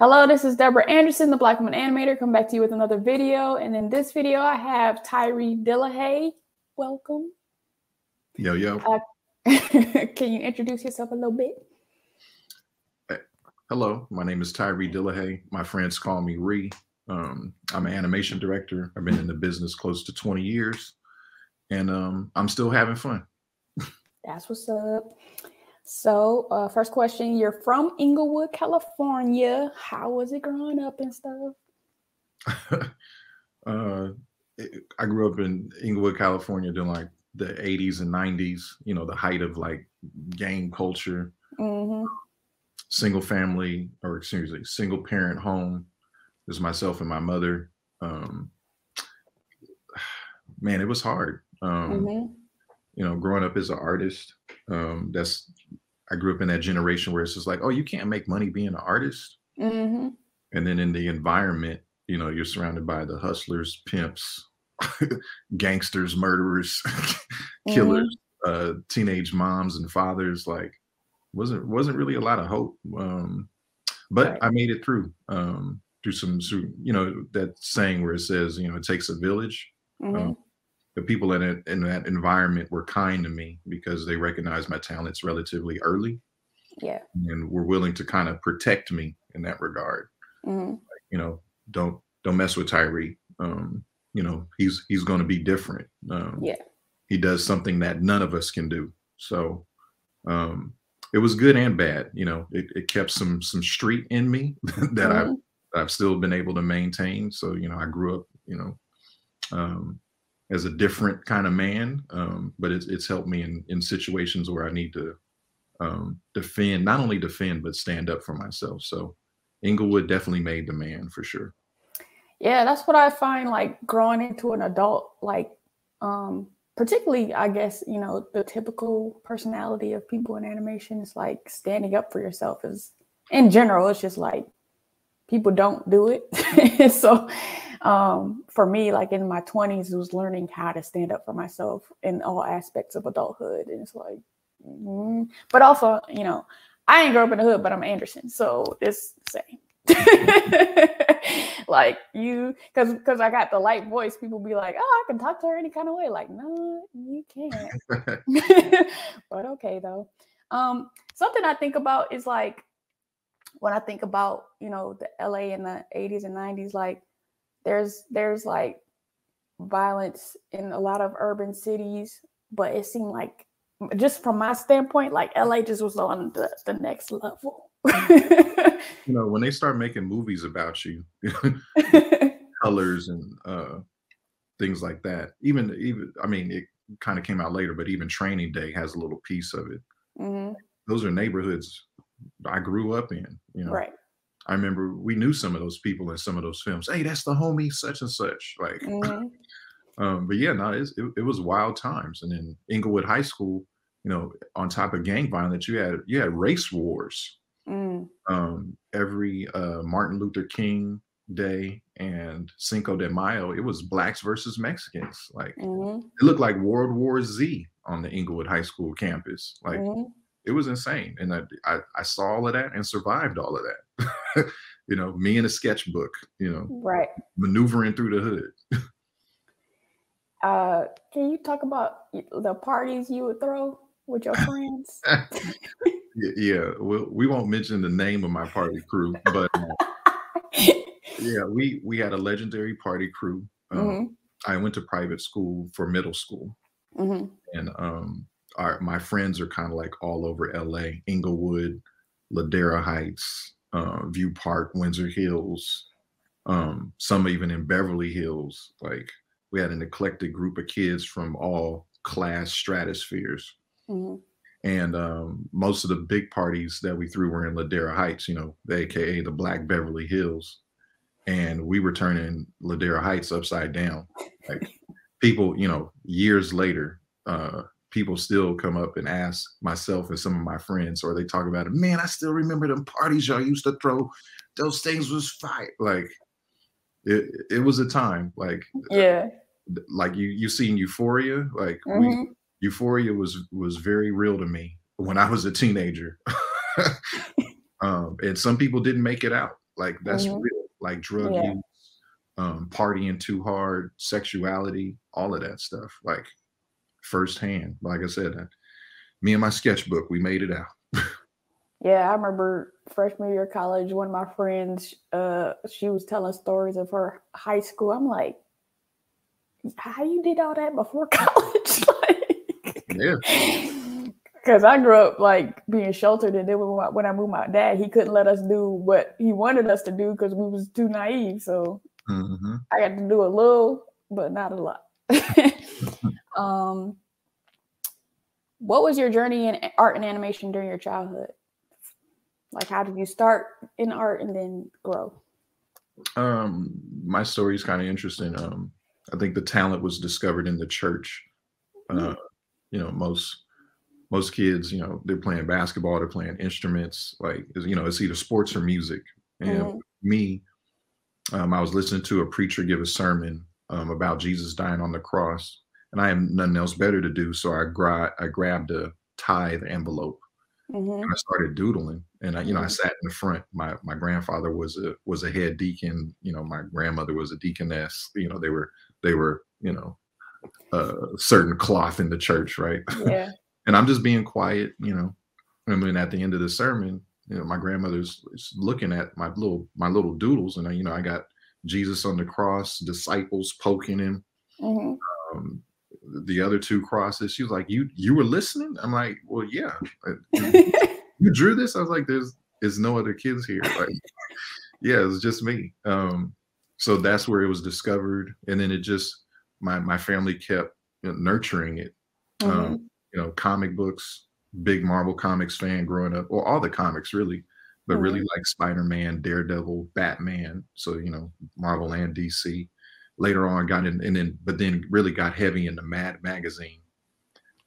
Hello, this is Deborah Anderson, the Black Woman Animator. Come back to you with another video. And in this video, I have Tyree Dillihay. Welcome. Yo, yo. Uh, can you introduce yourself a little bit? Hello, my name is Tyree Dillihay. My friends call me Ree. Um, I'm an animation director. I've been in the business close to 20 years, and um, I'm still having fun. That's what's up. So, uh, first question: You're from Inglewood, California. How was it growing up and stuff? uh, I grew up in Inglewood, California, during like the 80s and 90s. You know, the height of like gang culture. Mm-hmm. Single family, or excuse me, single parent home. There's myself and my mother. Um, man, it was hard. Um, mm-hmm. You know, growing up as an artist, um, that's I grew up in that generation where it's just like, oh, you can't make money being an artist. Mm-hmm. And then in the environment, you know, you're surrounded by the hustlers, pimps, gangsters, murderers, killers, mm-hmm. uh, teenage moms and fathers. Like, wasn't wasn't really a lot of hope. Um, but right. I made it through um, through some, you know, that saying where it says, you know, it takes a village. Mm-hmm. Um, the people in it in that environment were kind to me because they recognized my talents relatively early. Yeah. And were willing to kind of protect me in that regard. Mm-hmm. Like, you know, don't don't mess with Tyree. Um, you know, he's he's going to be different. Um, yeah. He does something that none of us can do. So, um, it was good and bad. You know, it, it kept some some street in me that mm-hmm. I've I've still been able to maintain. So, you know, I grew up, you know, um, as a different kind of man, um, but it's it's helped me in in situations where I need to um, defend, not only defend but stand up for myself. So Inglewood definitely made the man for sure. Yeah, that's what I find like growing into an adult, like um, particularly I guess, you know, the typical personality of people in animation is like standing up for yourself is in general, it's just like people don't do it. so um, for me, like in my 20s, it was learning how to stand up for myself in all aspects of adulthood. And it's like, mm. but also, you know, I ain't grow up in the hood, but I'm Anderson. So it's the same. like you because because I got the light voice, people be like, Oh, I can talk to her any kind of way. Like, no, you can't. but okay though. Um, something I think about is like when I think about, you know, the LA in the 80s and 90s, like there's there's like violence in a lot of urban cities, but it seemed like just from my standpoint, like LA just was on the, the next level. you know, when they start making movies about you, colors and uh things like that. Even even I mean it kind of came out later, but even training day has a little piece of it. Mm-hmm. Those are neighborhoods I grew up in, you know. Right. I remember we knew some of those people in some of those films. Hey, that's the homie such and such. Like, mm-hmm. um, but yeah, no, it, it, was wild times. And in Inglewood High School, you know, on top of gang violence, you had you had race wars. Mm. Um, every uh, Martin Luther King Day and Cinco de Mayo, it was blacks versus Mexicans. Like mm-hmm. it looked like World War Z on the Inglewood High School campus. Like mm-hmm it was insane. And I, I, I saw all of that and survived all of that. you know, me in a sketchbook, you know, right. Maneuvering through the hood. uh, can you talk about the parties you would throw with your friends? yeah, well, we won't mention the name of my party crew, but uh, yeah, we we had a legendary party crew. Um, mm-hmm. I went to private school for middle school, mm-hmm. and um, our my friends are kind of like all over LA, Inglewood, Ladera Heights, uh, View Park, Windsor Hills, um, some even in Beverly Hills. Like we had an eclectic group of kids from all class stratospheres. Mm-hmm. And um, most of the big parties that we threw were in Ladera Heights, you know, the AKA the Black Beverly Hills. And we were turning Ladera Heights upside down. Like people, you know, years later, uh, people still come up and ask myself and some of my friends, or they talk about it. Man, I still remember them parties y'all used to throw. Those things was fire. Like it, it was a time. Like yeah, like you you seen Euphoria. Like mm-hmm. we, Euphoria was was very real to me when I was a teenager. um, and some people didn't make it out. Like that's mm-hmm. real. Like drug yeah. use, um, partying too hard, sexuality, all of that stuff. Like firsthand. Like I said, uh, me and my sketchbook, we made it out. yeah, I remember freshman year of college, one of my friends, uh, she was telling stories of her high school. I'm like, how you did all that before college? like, yeah. Because I grew up like being sheltered, and then when I moved my dad, he couldn't let us do what he wanted us to do because we was too naive. So mm-hmm. I got to do a little, but not a lot. um, what was your journey in art and animation during your childhood? Like, how did you start in art and then grow? Um, my story is kind of interesting. Um, I think the talent was discovered in the church. Uh, mm. you know, most most kids, you know, they're playing basketball, they're playing instruments. Like, you know, it's either sports or music. And mm. me, um, I was listening to a preacher give a sermon um, about Jesus dying on the cross, and I have nothing else better to do, so I, gra- I grabbed a tithe envelope mm-hmm. and I started doodling. And I, you know, I mm-hmm. sat in the front. My my grandfather was a was a head deacon. You know, my grandmother was a deaconess. You know, they were they were you know a certain cloth in the church, right? Yeah. and I'm just being quiet. You know, I mean, at the end of the sermon, you know, my grandmother's looking at my little my little doodles, and I, you know, I got Jesus on the cross, disciples poking him. Mm-hmm. Um, the other two crosses. She was like, "You you were listening?" I'm like, "Well, yeah." you drew this? I was like, "There's there's no other kids here." Like, yeah, it was just me. Um, so that's where it was discovered, and then it just my my family kept you know, nurturing it. Um, mm-hmm. Um, you know, comic books, big Marvel comics fan growing up, or all the comics really, but mm-hmm. really like Spider Man, Daredevil, Batman. So you know, Marvel and DC later on got in and then but then really got heavy into Mad Magazine.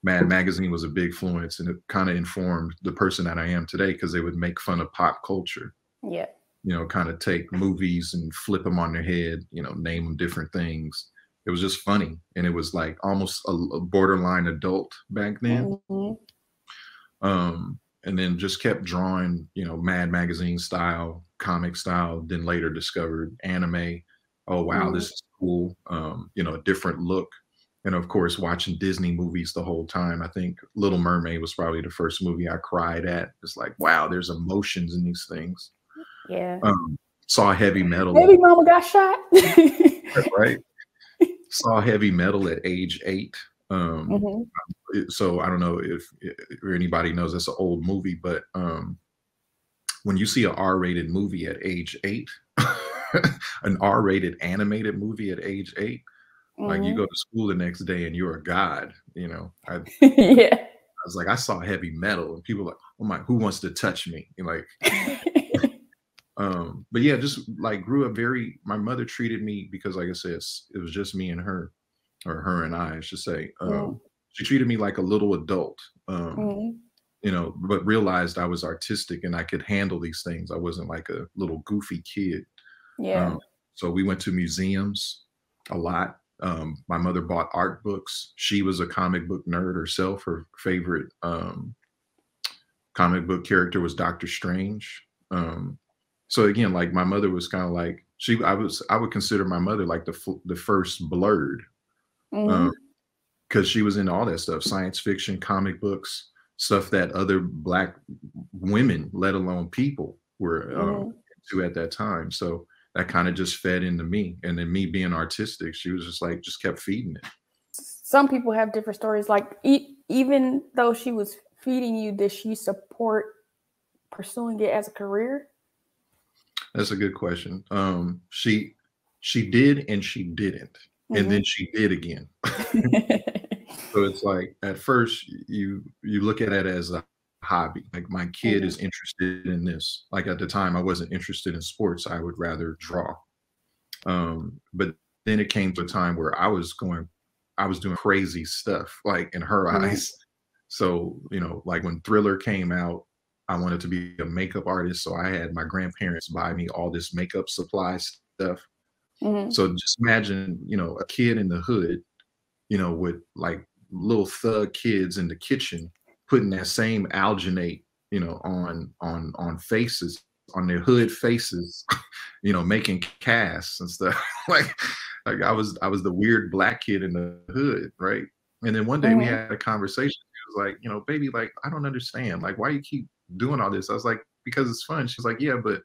Mad Magazine was a big influence and it kind of informed the person that I am today because they would make fun of pop culture. Yeah. You know, kind of take movies and flip them on their head, you know, name them different things. It was just funny. And it was like almost a, a borderline adult back then. Mm-hmm. Um, and then just kept drawing, you know, Mad Magazine style, comic style, then later discovered anime. Oh, wow, mm-hmm. this is cool, um, you know, a different look. And of course, watching Disney movies the whole time. I think Little Mermaid was probably the first movie I cried at. It's like, wow, there's emotions in these things. Yeah. Um, saw heavy metal. Baby mama got shot. right. Saw heavy metal at age eight. Um, mm-hmm. So I don't know if, if, anybody knows that's an old movie, but um, when you see an R-rated movie at age eight, an R-rated animated movie at age 8 mm-hmm. like you mm-hmm. go to school the next day and you're a god. You know, I, yeah. I was like, I saw heavy metal, and people like, oh my, who wants to touch me? And like, um, but yeah, just like grew up very. My mother treated me because, like I said, it was just me and her, or her and I, I should say. Um, mm. She treated me like a little adult. Um, mm you know, but realized I was artistic and I could handle these things. I wasn't like a little goofy kid. Yeah. Um, so we went to museums a lot. Um, my mother bought art books. She was a comic book nerd herself. Her favorite um, comic book character was Doctor Strange. Um, so again, like my mother was kind of like she. I was. I would consider my mother like the the first blurred, because mm-hmm. um, she was into all that stuff: science fiction, comic books, stuff that other black women, let alone people, were um, mm-hmm. into at that time. So that kind of just fed into me. And then me being artistic, she was just like, just kept feeding it. Some people have different stories. Like, e- even though she was feeding you, did she support pursuing it as a career? That's a good question. Um, she she did and she didn't, mm-hmm. and then mm-hmm. she did again. so it's like at first you you look at it as a hobby. Like my kid mm-hmm. is interested in this. Like at the time, I wasn't interested in sports. I would rather draw. Um, but then it came to a time where I was going, I was doing crazy stuff, like in her mm-hmm. eyes. So you know, like when Thriller came out, I wanted to be a makeup artist, so I had my grandparents buy me all this makeup supply stuff. Mm-hmm. So just imagine, you know, a kid in the hood, you know, with like little thug kids in the kitchen putting that same alginate, you know, on on on faces on their hood faces, you know, making casts and stuff. like, like I was, I was the weird black kid in the hood, right? And then one day mm-hmm. we had a conversation. He was like, you know, baby, like I don't understand, like why you keep doing all this. I was like, because it's fun. She's like, yeah, but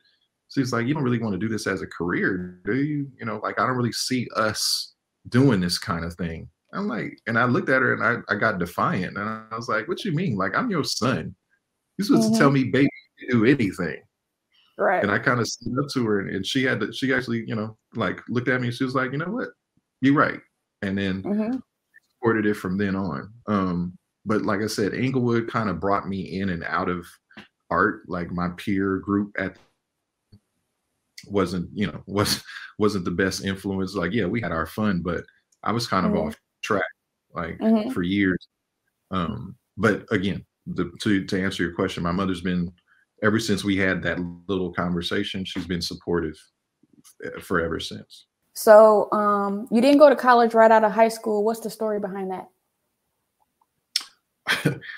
she's like, you don't really want to do this as a career, do you? You know, like I don't really see us doing this kind of thing. I'm like, and I looked at her and I, I got defiant. And I was like, what you mean? Like, I'm your son. You're supposed mm-hmm. to tell mm-hmm. me, baby, do anything. Right. And I kind of stood up to her and, and, she had to, she actually, you know, like looked at me and she was like, you know what? You're right. And then mm-hmm. supported it from then on. Um, but like I said, Inglewood kind of brought me in and out of art. Like my peer group at wasn't, you know, was wasn't the best influence. Like, yeah, we had our fun, but I was kind of mm-hmm. off track like mm-hmm. for years. Um, but again, the, to to answer your question, my mother's been ever since we had that little conversation. She's been supportive forever since. So um, you didn't go to college right out of high school. What's the story behind that?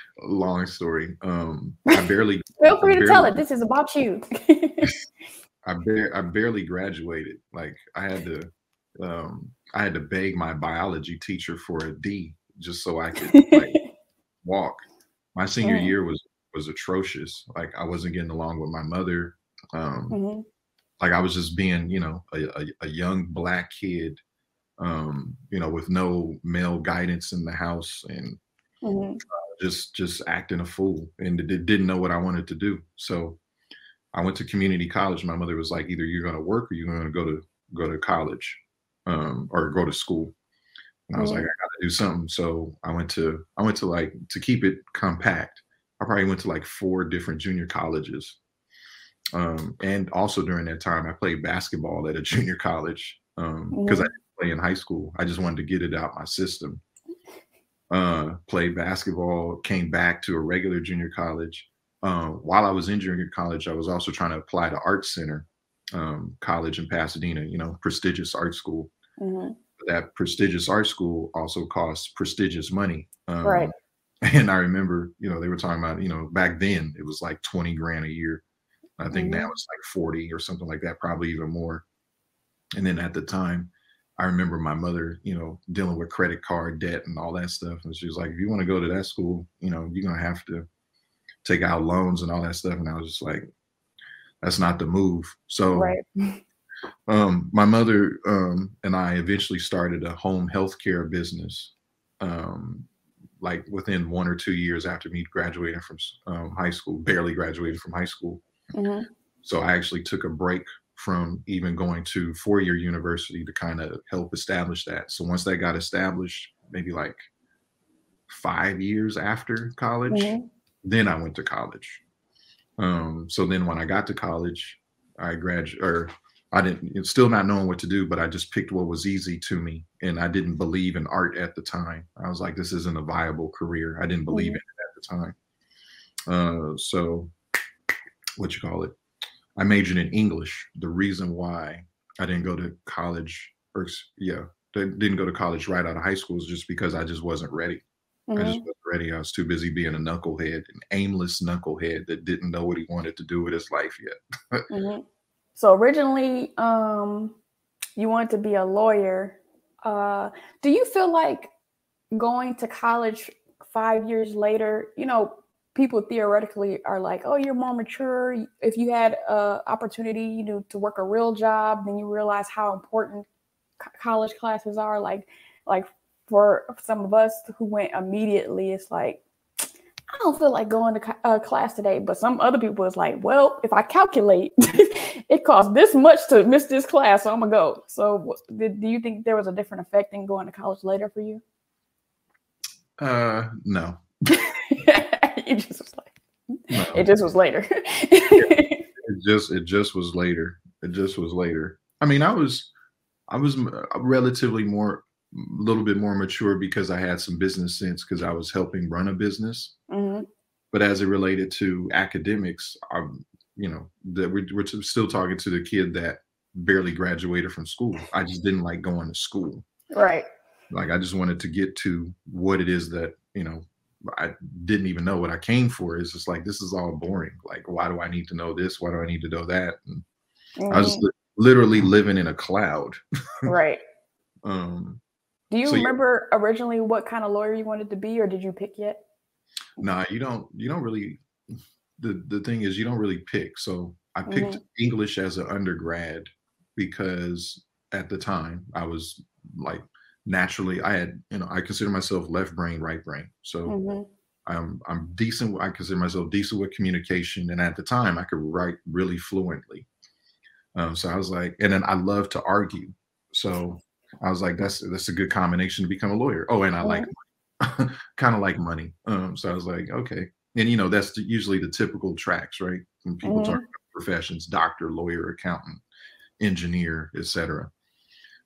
Long story. Um, I barely. Feel free to tell it. This is about you. I bar- I barely graduated. Like I had to um, I had to beg my biology teacher for a D just so I could like, walk. My senior year was was atrocious. Like I wasn't getting along with my mother. Um, mm-hmm. Like I was just being, you know, a, a, a young black kid, um, you know, with no male guidance in the house and mm-hmm. uh, just just acting a fool and didn't know what I wanted to do. So I went to community college. My mother was like, either you're going to work or you're going to go to go to college um, or go to school. And I was like, I got to do something. So I went to I went to like to keep it compact. I probably went to like four different junior colleges. Um, and also during that time, I played basketball at a junior college because um, mm-hmm. I didn't play in high school. I just wanted to get it out my system. Uh, played basketball, came back to a regular junior college. Uh, while I was in junior college, I was also trying to apply to Art Center um, college in Pasadena, you know, prestigious art school. Mm-hmm. That prestigious art school also costs prestigious money. Um, right. And I remember, you know, they were talking about, you know, back then it was like 20 grand a year. I think mm-hmm. now it's like 40 or something like that, probably even more. And then at the time, I remember my mother, you know, dealing with credit card debt and all that stuff. And she was like, if you want to go to that school, you know, you're going to have to take out loans and all that stuff. And I was just like, that's not the move. So right. um, my mother um, and I eventually started a home healthcare business. Um, like within one or two years after me graduating from um, high school, barely graduated from high school. Mm-hmm. So I actually took a break from even going to four-year university to kind of help establish that. So once that got established, maybe like five years after college, mm-hmm. then I went to college. Um, so then when I got to college, I graduated, or I didn't, still not knowing what to do, but I just picked what was easy to me. And I didn't believe in art at the time. I was like, this isn't a viable career. I didn't believe mm-hmm. in it at the time. Uh, so, what you call it? I majored in English. The reason why I didn't go to college, or yeah, didn't go to college right out of high school is just because I just wasn't ready. Mm-hmm. I just mm-hmm. wasn't ready. I was too busy being a knucklehead, an aimless knucklehead that didn't know what he wanted to do with his life yet. mm-hmm. So originally, um, you wanted to be a lawyer. Uh, do you feel like going to college five years later, you know, people theoretically are like, oh, you're more mature. If you had a opportunity, you know, to work a real job, then you realize how important college classes are. Like, like for some of us who went immediately, it's like, I don't feel like going to uh, class today. But some other people is like, well, if I calculate, it costs this much to miss this class, so I'm gonna go. So, did, do you think there was a different effect in going to college later for you? Uh, no. it just was like, no. it just was later. it just, it just was later. It just was later. I mean, I was, I was relatively more little bit more mature because I had some business sense because I was helping run a business. Mm-hmm. But as it related to academics, I'm, you know, that we're, we're still talking to the kid that barely graduated from school. I just didn't like going to school. Right. Like I just wanted to get to what it is that, you know, I didn't even know what I came for. It's just like this is all boring. Like, why do I need to know this? Why do I need to know that? Mm-hmm. I was li- literally living in a cloud. right. um. Do you so remember yeah. originally what kind of lawyer you wanted to be, or did you pick yet? Nah, you don't. You don't really. The the thing is, you don't really pick. So I picked mm-hmm. English as an undergrad because at the time I was like naturally I had you know I consider myself left brain right brain so mm-hmm. I'm I'm decent I consider myself decent with communication and at the time I could write really fluently um, so I was like and then I love to argue so I was like that's that's a good combination to become a lawyer oh and I like kind of like money um, so I was like okay and you know that's the, usually the typical tracks right when people mm-hmm. talk about professions doctor lawyer accountant engineer etc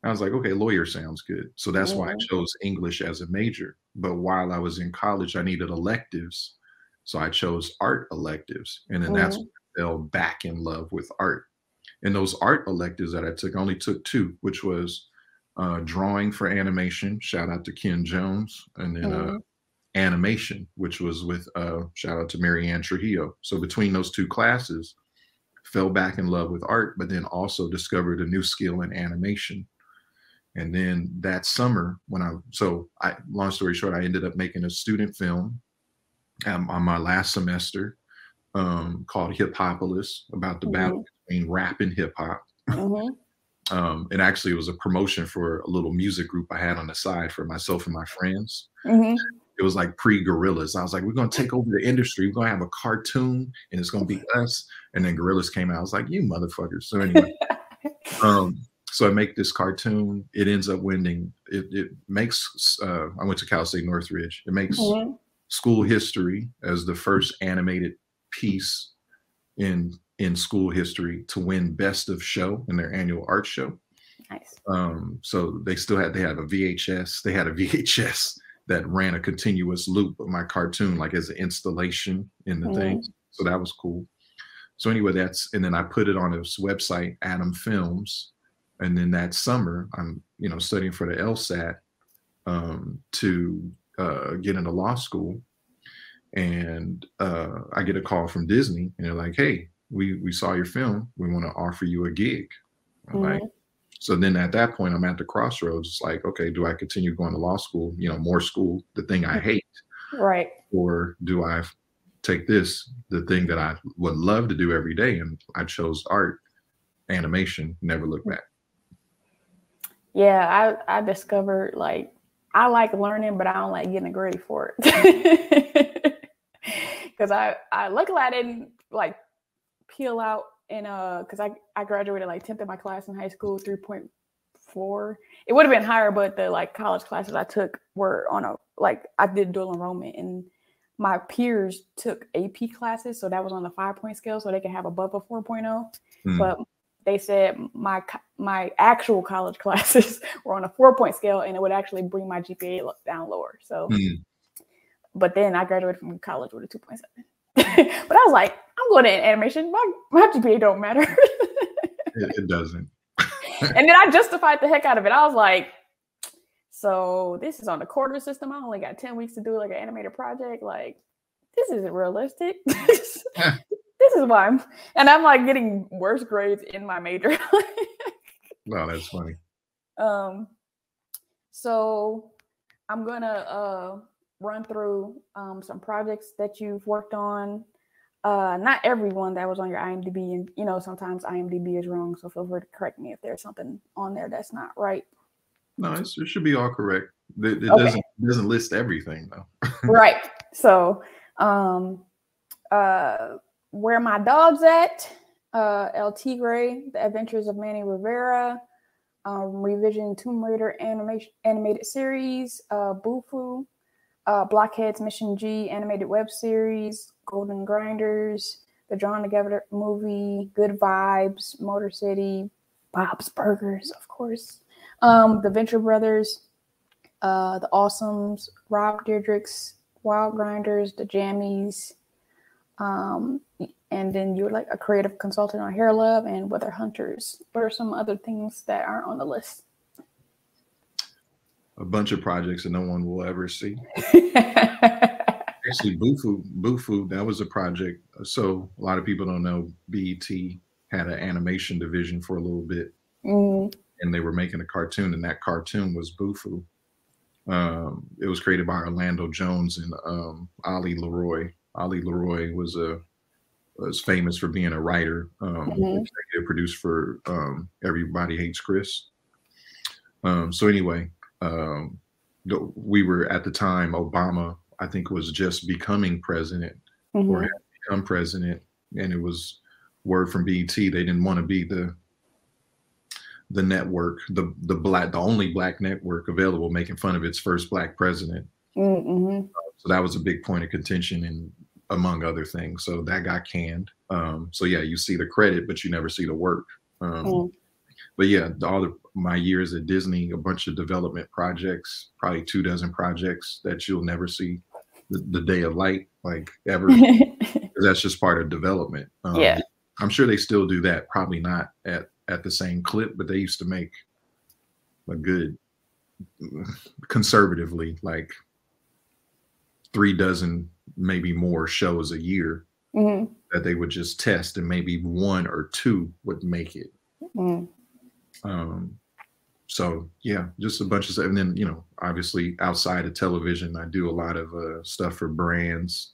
I was like, okay, lawyer sounds good. So that's mm-hmm. why I mm-hmm. chose English as a major. But while I was in college, I needed electives. So I chose art electives. And then mm-hmm. that's when I fell back in love with art. And those art electives that I took, I only took two, which was uh, drawing for animation. Shout out to Ken Jones. And then uh, mm-hmm. uh, animation, which was with uh, shout out to Marianne Trujillo. So between those two classes, fell back in love with art, but then also discovered a new skill in animation and then that summer, when I so I long story short, I ended up making a student film um, on my last semester um, called Hip Hopolis about the mm-hmm. battle between rap and hip hop. Mm-hmm. Um, and actually, it was a promotion for a little music group I had on the side for myself and my friends. Mm-hmm. It was like pre Gorillaz. I was like, we're gonna take over the industry. We're gonna have a cartoon, and it's gonna be us. And then Gorillaz came out. I was like, you motherfuckers. So anyway, um, so I make this cartoon. It ends up winning. It, it makes. Uh, I went to Cal State Northridge. It makes mm-hmm. school history as the first animated piece in in school history to win best of show in their annual art show. Nice. Um, so they still had they had a VHS. They had a VHS that ran a continuous loop of my cartoon, like as an installation in the mm-hmm. thing. So that was cool. So anyway, that's and then I put it on his website, AtomFilms, and then that summer i'm you know studying for the lsat um, to uh, get into law school and uh, i get a call from disney and they're like hey we we saw your film we want to offer you a gig. Mm-hmm. like so then at that point i'm at the crossroads it's like okay do i continue going to law school? You know more school the thing i hate. Right. Or do i take this the thing that i would love to do every day and i chose art animation never look back. Yeah, I I discovered like I like learning, but I don't like getting ready for it. Cause I I luckily I didn't like peel out in uh because I I graduated like 10th in my class in high school, 3.4. It would have been higher, but the like college classes I took were on a like I did dual enrollment and my peers took AP classes, so that was on the five point scale, so they could have above a 4.0. Mm. But they said my my actual college classes were on a four point scale and it would actually bring my GPA down lower. So, mm. but then I graduated from college with a 2.7. but I was like, I'm going to animation. My, my GPA don't matter. it, it doesn't. and then I justified the heck out of it. I was like, so this is on the quarter system. I only got 10 weeks to do like an animated project. Like, this isn't realistic this is why I'm, and I'm like getting worse grades in my major. no, that's funny. Um, so I'm gonna uh run through um some projects that you've worked on. Uh, not everyone that was on your IMDb, and you know sometimes IMDb is wrong, so feel free to correct me if there's something on there that's not right. No, it should be all correct. It, it okay. doesn't it doesn't list everything though. right. So, um, uh, where My Dog's At, uh, El Tigre, The Adventures of Manny Rivera, um, Revision Tomb Raider animation animated series, uh, Bufu, uh, Blockheads Mission G animated web series, Golden Grinders, the Drawn Together movie, Good Vibes, Motor City, Bob's Burgers, of course, um, The Venture Brothers, uh, The Awesomes, Rob Dyrdek's Wild Grinders, The Jammies, um, and then you're like a creative consultant on Hair Love and Weather Hunters. What are some other things that aren't on the list? A bunch of projects that no one will ever see. Actually, Bufu, Bufu, that was a project. So a lot of people don't know BET had an animation division for a little bit, mm. and they were making a cartoon, and that cartoon was Bufu. Um, it was created by Orlando Jones and um, Ali LeRoi. Ali LeRoi was a was famous for being a writer, um, mm-hmm. executive produced for um, Everybody Hates Chris. Um, so anyway, um, we were at the time Obama, I think, was just becoming president mm-hmm. or had become president, and it was word from BET they didn't want to be the the network, the the black, the only black network available, making fun of its first black president. Mm-hmm. so that was a big point of contention, and among other things. So that got canned. Um, so yeah, you see the credit, but you never see the work. Um, mm. But yeah, all the, my years at Disney, a bunch of development projects, probably two dozen projects that you'll never see the, the day of light, like ever. that's just part of development. Um, yeah, I'm sure they still do that. Probably not at at the same clip, but they used to make a good, conservatively, like three dozen, maybe more shows a year mm-hmm. that they would just test, and maybe one or two would make it. Mm. Um, so yeah, just a bunch of stuff. And then, you know, obviously outside of television, I do a lot of uh, stuff for brands.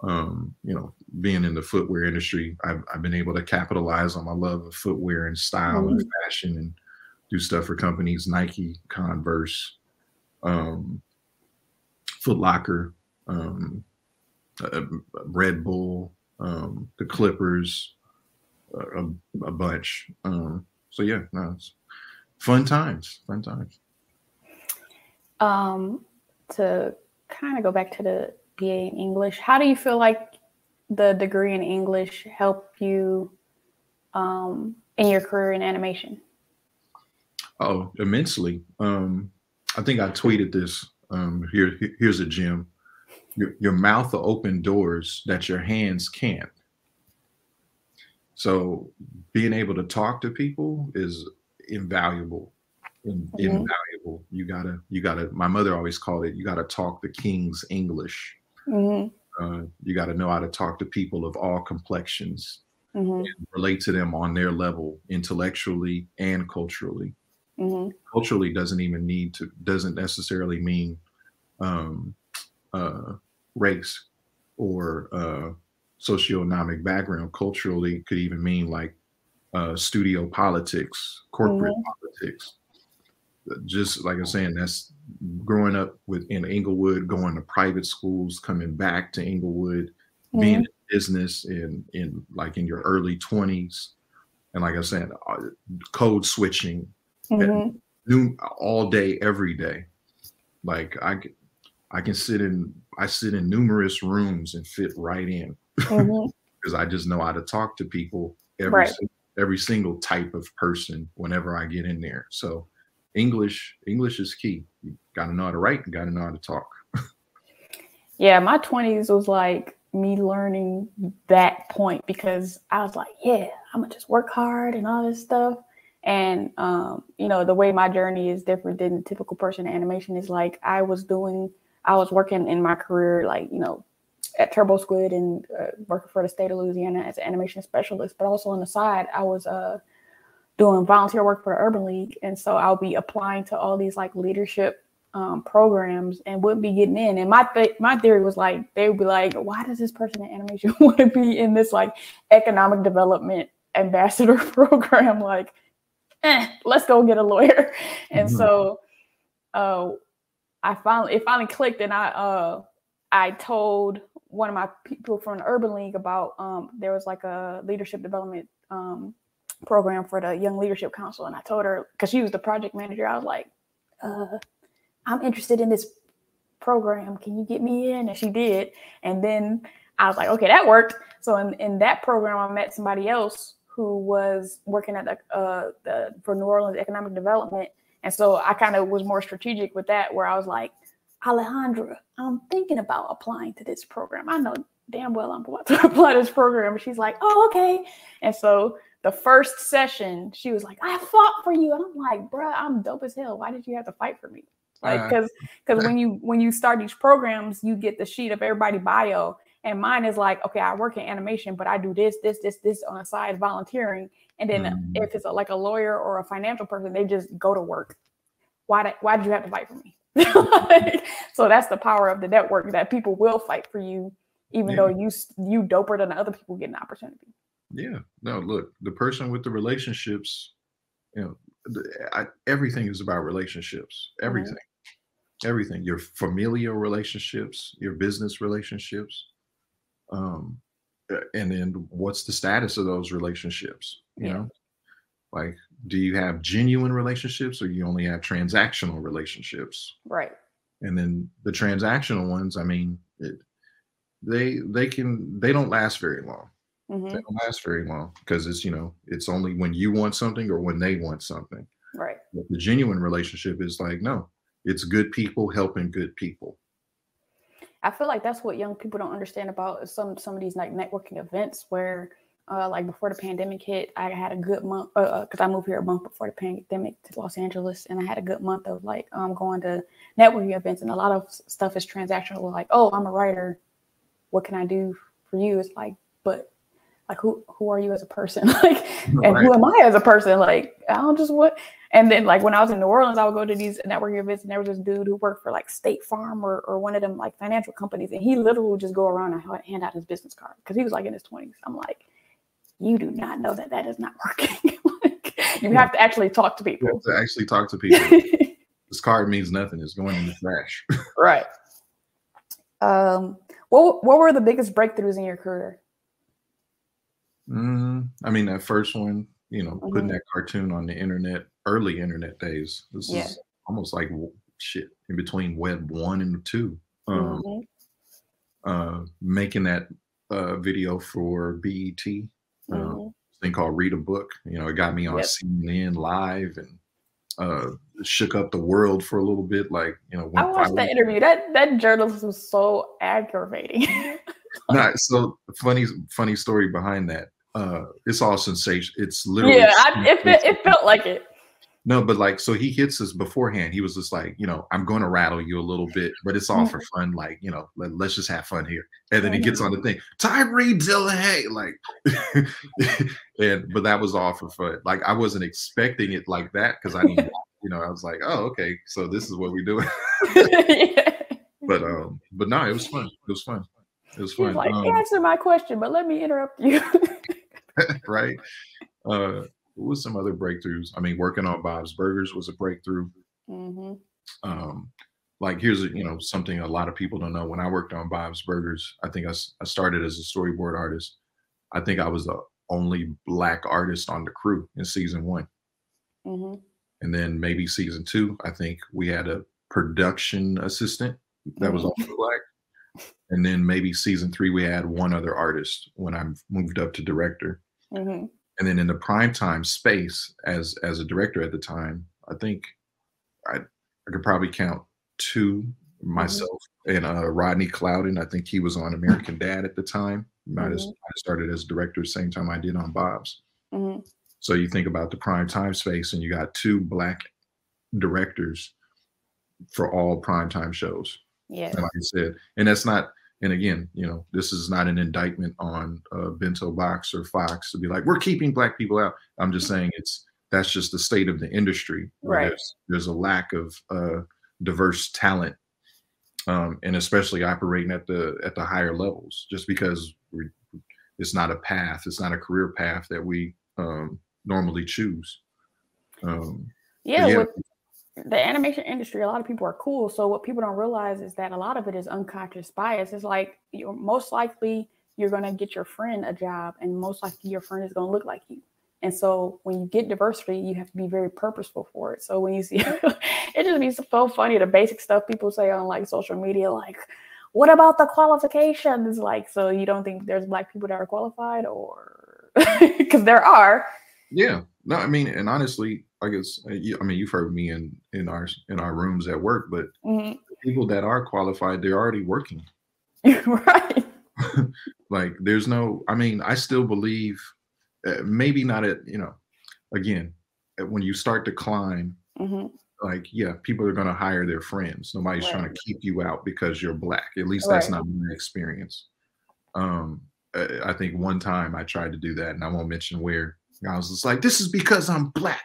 Um, you know, being in the footwear industry, I've, I've been able to capitalize on my love of footwear and style mm-hmm. and fashion and do stuff for companies Nike, Converse, um, Foot Locker, um, uh, Red Bull, um, the Clippers, a, a bunch. Um, so yeah, no, it's fun times, fun times. Um, to kind of go back to the BA in English, how do you feel like the degree in English helped you um, in your career in animation? Oh, immensely. Um, I think I tweeted this. Um, here, here's a gem. Your, your mouth will open doors that your hands can't. So being able to talk to people is invaluable. In, mm-hmm. Invaluable. You gotta, you gotta. My mother always called it. You gotta talk the king's English. Mm-hmm. Uh, you got to know how to talk to people of all complexions, mm-hmm. relate to them on their level, intellectually and culturally. Mm-hmm. Culturally doesn't even need to doesn't necessarily mean um, uh, race or uh, socioeconomic background culturally could even mean like uh, studio politics, corporate mm-hmm. politics. Just like I'm saying, that's growing up with in Inglewood, going to private schools, coming back to Inglewood, mm-hmm. being in business in in like in your early 20s, and like I said, uh, code switching, mm-hmm. new all day, every day. Like I, I can sit in I sit in numerous rooms and fit right in mm-hmm. because I just know how to talk to people every right. Every single type of person whenever I get in there. So English English is key. You got to know how to write and got to know how to talk. yeah, my 20s was like me learning that point because I was like, yeah, I'm gonna just work hard and all this stuff. And um, you know, the way my journey is different than the typical person animation is like I was doing, I was working in my career like you know at TurboSquid and uh, working for the state of Louisiana as an animation specialist, but also on the side, I was uh, doing volunteer work for the Urban League. And so I'll be applying to all these like leadership um, programs and wouldn't be getting in. And my th- my theory was like, they would be like, why does this person in animation want to be in this like economic development ambassador program? Like, eh, let's go get a lawyer. And mm-hmm. so uh, I finally, it finally clicked and I, uh, I told one of my people from the Urban League about um, there was like a leadership development um, program for the Young Leadership Council, and I told her because she was the project manager, I was like, uh, "I'm interested in this program. Can you get me in?" And she did, and then I was like, "Okay, that worked." So in, in that program, I met somebody else who was working at the, uh, the for New Orleans Economic Development, and so I kind of was more strategic with that, where I was like, Alejandra, I'm thinking about applying to this program. I know damn well I'm about to apply to this program. She's like, oh, okay. And so the first session, she was like, I fought for you. And I'm like, bruh, I'm dope as hell. Why did you have to fight for me? Like because uh, because when you when you start these programs, you get the sheet of everybody bio, and mine is like, okay, I work in animation, but I do this, this, this, this on the side, volunteering. And then mm-hmm. if it's a, like a lawyer or a financial person, they just go to work. Why did why did you have to fight for me? so that's the power of the network that people will fight for you, even yeah. though you you doper than other people get an opportunity. Yeah. No, look, the person with the relationships, you know, I, everything is about relationships. Mm-hmm. Everything, mm-hmm. everything. Your familial relationships, your business relationships, um, and then what's the status of those relationships? You yeah. know, like, do you have genuine relationships or you only have transactional relationships? Right. And then the transactional ones, I mean, it, they they can they don't last very long. Mm-hmm. They don't last very long because it's you know it's only when you want something or when they want something. Right. But the genuine relationship is like no, it's good people helping good people. I feel like that's what young people don't understand about some some of these like networking events where uh, like before the pandemic hit, I had a good month because uh, uh I moved here a month before the pandemic to Los Angeles, and I had a good month of like um, going to networking events, and a lot of stuff is transactional. Like, oh, I'm a writer. What can I do for you? It's like, but like who who are you as a person like and who am i as a person like i don't just what and then like when i was in new orleans i would go to these networking events and there was this dude who worked for like state farm or, or one of them like financial companies and he literally would just go around and hand out his business card because he was like in his 20s i'm like you do not know that that is not working like, you have to actually talk to people you have to actually talk to people this card means nothing it's going in the trash right um what, what were the biggest breakthroughs in your career Mm, I mean, that first one, you know, mm-hmm. putting that cartoon on the internet, early internet days. This yeah. is almost like shit in between Web one and two. Um, mm-hmm. uh, making that uh, video for BET, mm-hmm. thing called Read a Book. You know, it got me on yep. CNN live and uh, shook up the world for a little bit. Like, you know, I watched that interview. That that journalist was so aggravating. Not so funny. Funny story behind that uh it's all sensation it's literally yeah I, it, it felt like it no but like so he hits us beforehand he was just like you know i'm going to rattle you a little bit but it's all for fun like you know let, us just have fun here and then he gets on the thing tyree dillingham like and but that was all for fun like i wasn't expecting it like that because i didn't you know i was like oh okay so this is what we do yeah. but um but no it was fun it was fun it was fun. like, um, answer my question, but let me interrupt you. right. Uh, what was some other breakthroughs? I mean, working on Bob's Burgers was a breakthrough. Mm-hmm. Um, like here's you know something a lot of people don't know. When I worked on Bob's Burgers, I think I, I started as a storyboard artist. I think I was the only black artist on the crew in season one. Mm-hmm. And then maybe season two, I think we had a production assistant that mm-hmm. was also black and then maybe season three we had one other artist when I moved up to director. Mm-hmm. And then in the primetime space, as as a director at the time, I think I I could probably count two mm-hmm. myself mm-hmm. and uh, Rodney Clouden. I think he was on American Dad at the time. Mm-hmm. I started as director same time I did on Bob's. Mm-hmm. So you think about the prime time space, and you got two black directors for all primetime shows. Yeah, like I said, and that's not and again, you know, this is not an indictment on uh, Bento Box or Fox to be like, we're keeping black people out. I'm just saying it's that's just the state of the industry. Right. There's, there's a lack of uh, diverse talent, um, and especially operating at the at the higher levels. Just because we, it's not a path, it's not a career path that we um, normally choose. Um, yeah, yeah. With, the animation industry, a lot of people are cool. So what people don't realize is that a lot of it is unconscious bias. It's like you're most likely you're gonna get your friend a job, and most likely your friend is gonna look like you. And so when you get diversity, you have to be very purposeful for it. So when you see it just be so funny the basic stuff people say on like social media, like, what about the qualifications? Like, so you don't think there's black people that are qualified or because there are. Yeah. No, I mean, and honestly, I guess uh, I mean you've heard me in in our in our rooms at work, but mm-hmm. people that are qualified, they're already working. right. like there's no. I mean, I still believe, uh, maybe not at you know, again, when you start to climb, mm-hmm. like yeah, people are gonna hire their friends. Nobody's right. trying to keep you out because you're black. At least that's right. not my experience. Um, I think one time I tried to do that, and I won't mention where. I was just like, "This is because I'm black,"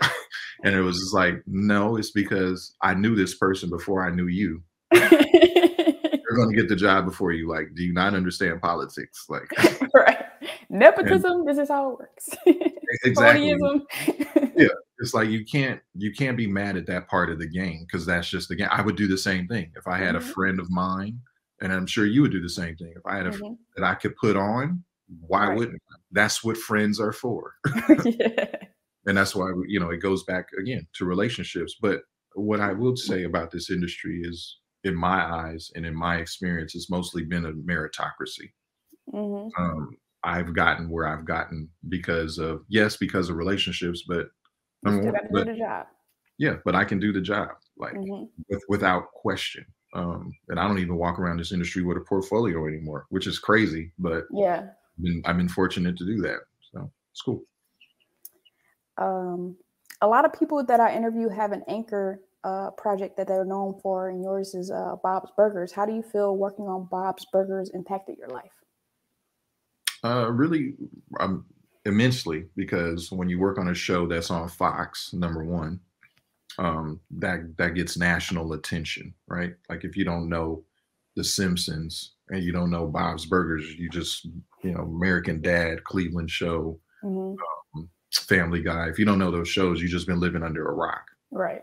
and it was just like, "No, it's because I knew this person before I knew you." You're going to get the job before you. Like, do you not understand politics? Like, right? Nepotism. And, this is how it works. exactly. yeah, it's like you can't you can't be mad at that part of the game because that's just the game. I would do the same thing if I had mm-hmm. a friend of mine and I'm sure you would do the same thing. If I had a mm-hmm. that I could put on, why right. wouldn't I? That's what friends are for. yeah. And that's why you know it goes back again to relationships. But what I will say about this industry is, in my eyes and in my experience, it's mostly been a meritocracy. Mm-hmm. Um, I've gotten where I've gotten because of yes, because of relationships, but, um, but yeah, but I can do the job like mm-hmm. with, without question. Um, and I don't even walk around this industry with a portfolio anymore, which is crazy. But yeah, I've been, I've been fortunate to do that, so it's cool. Um, a lot of people that I interview have an anchor uh, project that they're known for, and yours is uh, Bob's Burgers. How do you feel working on Bob's Burgers impacted your life? Uh, really, um, immensely, because when you work on a show that's on Fox, number one, um, that that gets national attention, right? Like if you don't know The Simpsons and you don't know Bob's Burgers, you just you know American Dad, Cleveland Show, mm-hmm. um, Family Guy. If you don't know those shows, you've just been living under a rock, right?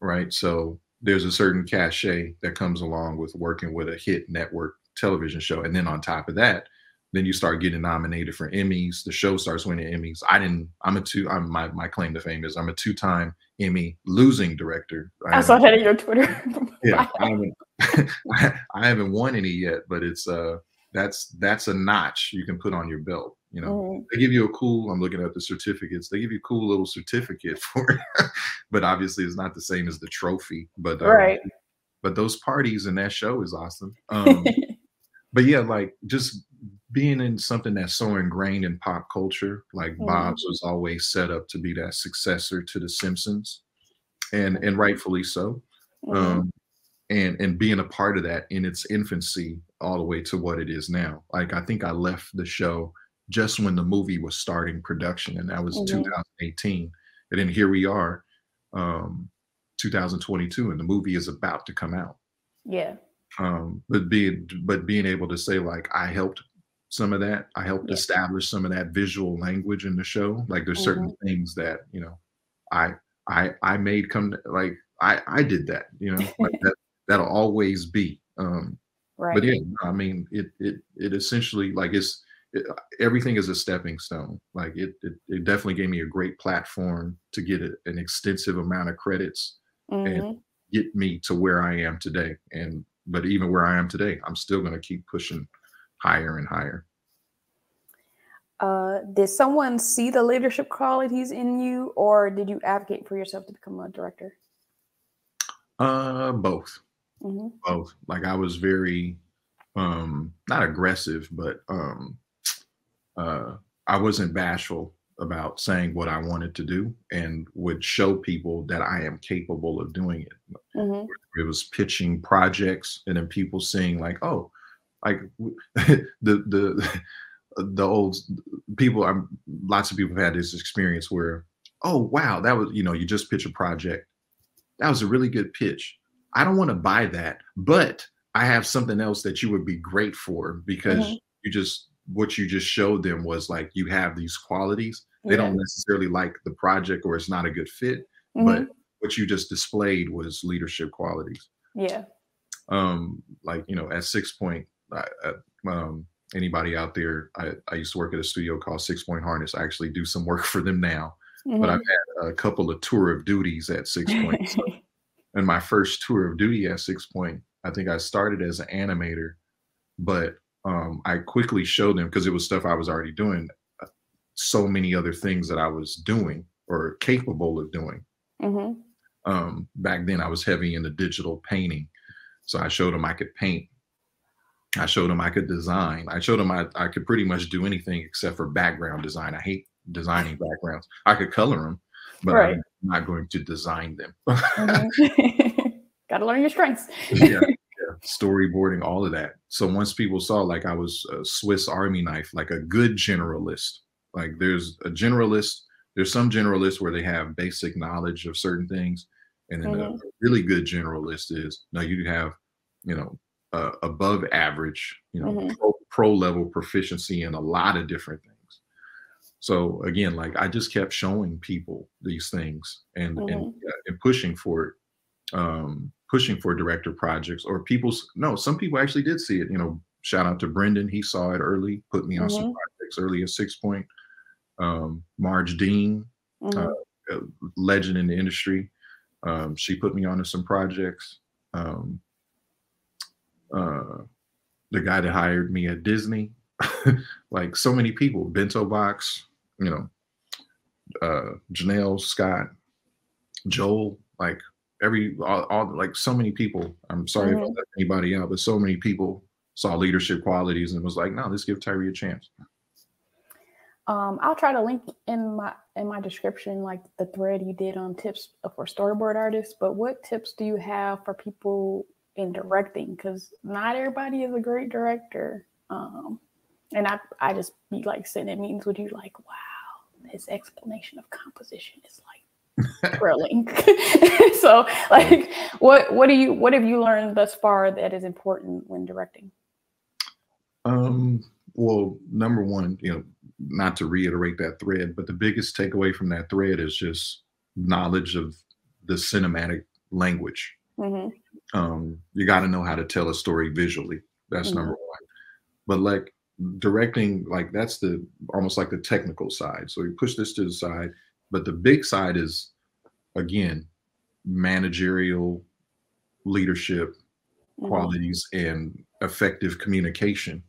Right. So there's a certain cachet that comes along with working with a hit network television show, and then on top of that, then you start getting nominated for Emmys. The show starts winning Emmys. I didn't. I'm a two. I'm my my claim to fame is I'm a two time Emmy losing director. I, I saw that in your Twitter. yeah, I haven't. I haven't won any yet, but it's uh that's that's a notch you can put on your belt. You know, mm-hmm. they give you a cool. I'm looking at the certificates. They give you a cool little certificate for it, but obviously it's not the same as the trophy. But uh, right. But those parties and that show is awesome. Um, but yeah, like just being in something that's so ingrained in pop culture, like mm-hmm. Bob's was always set up to be that successor to The Simpsons, and and rightfully so. Mm-hmm. Um, and and being a part of that in its infancy all the way to what it is now. Like I think I left the show just when the movie was starting production, and that was mm-hmm. 2018. And then here we are, um, 2022, and the movie is about to come out. Yeah. Um, but being but being able to say like I helped some of that. I helped yeah. establish some of that visual language in the show. Like there's certain mm-hmm. things that, you know, I I I made come to, like I I did that, you know, like that that'll always be. Um right. but yeah, I mean it it it essentially like it's it, everything is a stepping stone. Like it, it, it definitely gave me a great platform to get a, an extensive amount of credits mm-hmm. and get me to where I am today. And but even where I am today, I'm still going to keep pushing higher and higher. Uh, did someone see the leadership qualities in you, or did you advocate for yourself to become a director? Uh, both. Mm-hmm. Both. Like I was very, um, not aggressive, but um, uh, I wasn't bashful about saying what I wanted to do and would show people that I am capable of doing it. Mm-hmm. It was pitching projects and then people seeing like, oh, like the the the old people i'm lots of people have had this experience where oh wow that was you know you just pitch a project that was a really good pitch i don't want to buy that but i have something else that you would be great for because mm-hmm. you just what you just showed them was like you have these qualities they yeah. don't necessarily like the project or it's not a good fit mm-hmm. but what you just displayed was leadership qualities yeah um like you know at six point I, um, anybody out there, I, I, used to work at a studio called Six Point Harness. I actually do some work for them now, mm-hmm. but I've mm-hmm. had a couple of tour of duties at Six Point. so, and my first tour of duty at Six Point, I think I started as an animator, but um, I quickly showed them because it was stuff I was already doing. Uh, so many other things that I was doing or capable of doing. Mm-hmm. Um, back then, I was heavy into digital painting, so I showed them I could paint I showed them I could design. I showed them I, I could pretty much do anything except for background design. I hate designing backgrounds. I could color them, but right. I'm not going to design them. mm-hmm. Got to learn your strengths. yeah, yeah, storyboarding, all of that. So once people saw like I was a Swiss Army knife, like a good generalist, like there's a generalist, there's some generalists where they have basic knowledge of certain things, and then mm-hmm. a really good generalist is now you have, you know, uh, above average, you know, mm-hmm. pro, pro level proficiency in a lot of different things. So again, like I just kept showing people these things and mm-hmm. and, uh, and pushing for it, um, pushing for director projects or people's. No, some people actually did see it. You know, shout out to Brendan, he saw it early, put me on mm-hmm. some projects early at Six Point. Um, Marge Dean, mm-hmm. uh, legend in the industry, um, she put me onto some projects. Um, uh, the guy that hired me at Disney, like so many people, Bento Box, you know, uh, Janelle Scott, Joel, like every all, all, like so many people. I'm sorry mm-hmm. if I mm-hmm. left anybody out, but so many people saw leadership qualities and was like, no, let's give Tyree a chance. Um, I'll try to link in my in my description like the thread you did on tips for storyboard artists. But what tips do you have for people in directing? Because not everybody is a great director. Um, and I I just be like sitting in meetings with you like, wow, his explanation of composition is like thrilling. so like what what do you what have you learned thus far that is important when directing? Um well, number one, you know, not to reiterate that thread, but the biggest takeaway from that thread is just knowledge of the cinematic language. Mm-hmm. Um, you got to know how to tell a story visually. That's mm-hmm. number one. But like directing like that's the almost like the technical side so you push this to the side but the big side is again managerial leadership mm-hmm. qualities and effective communication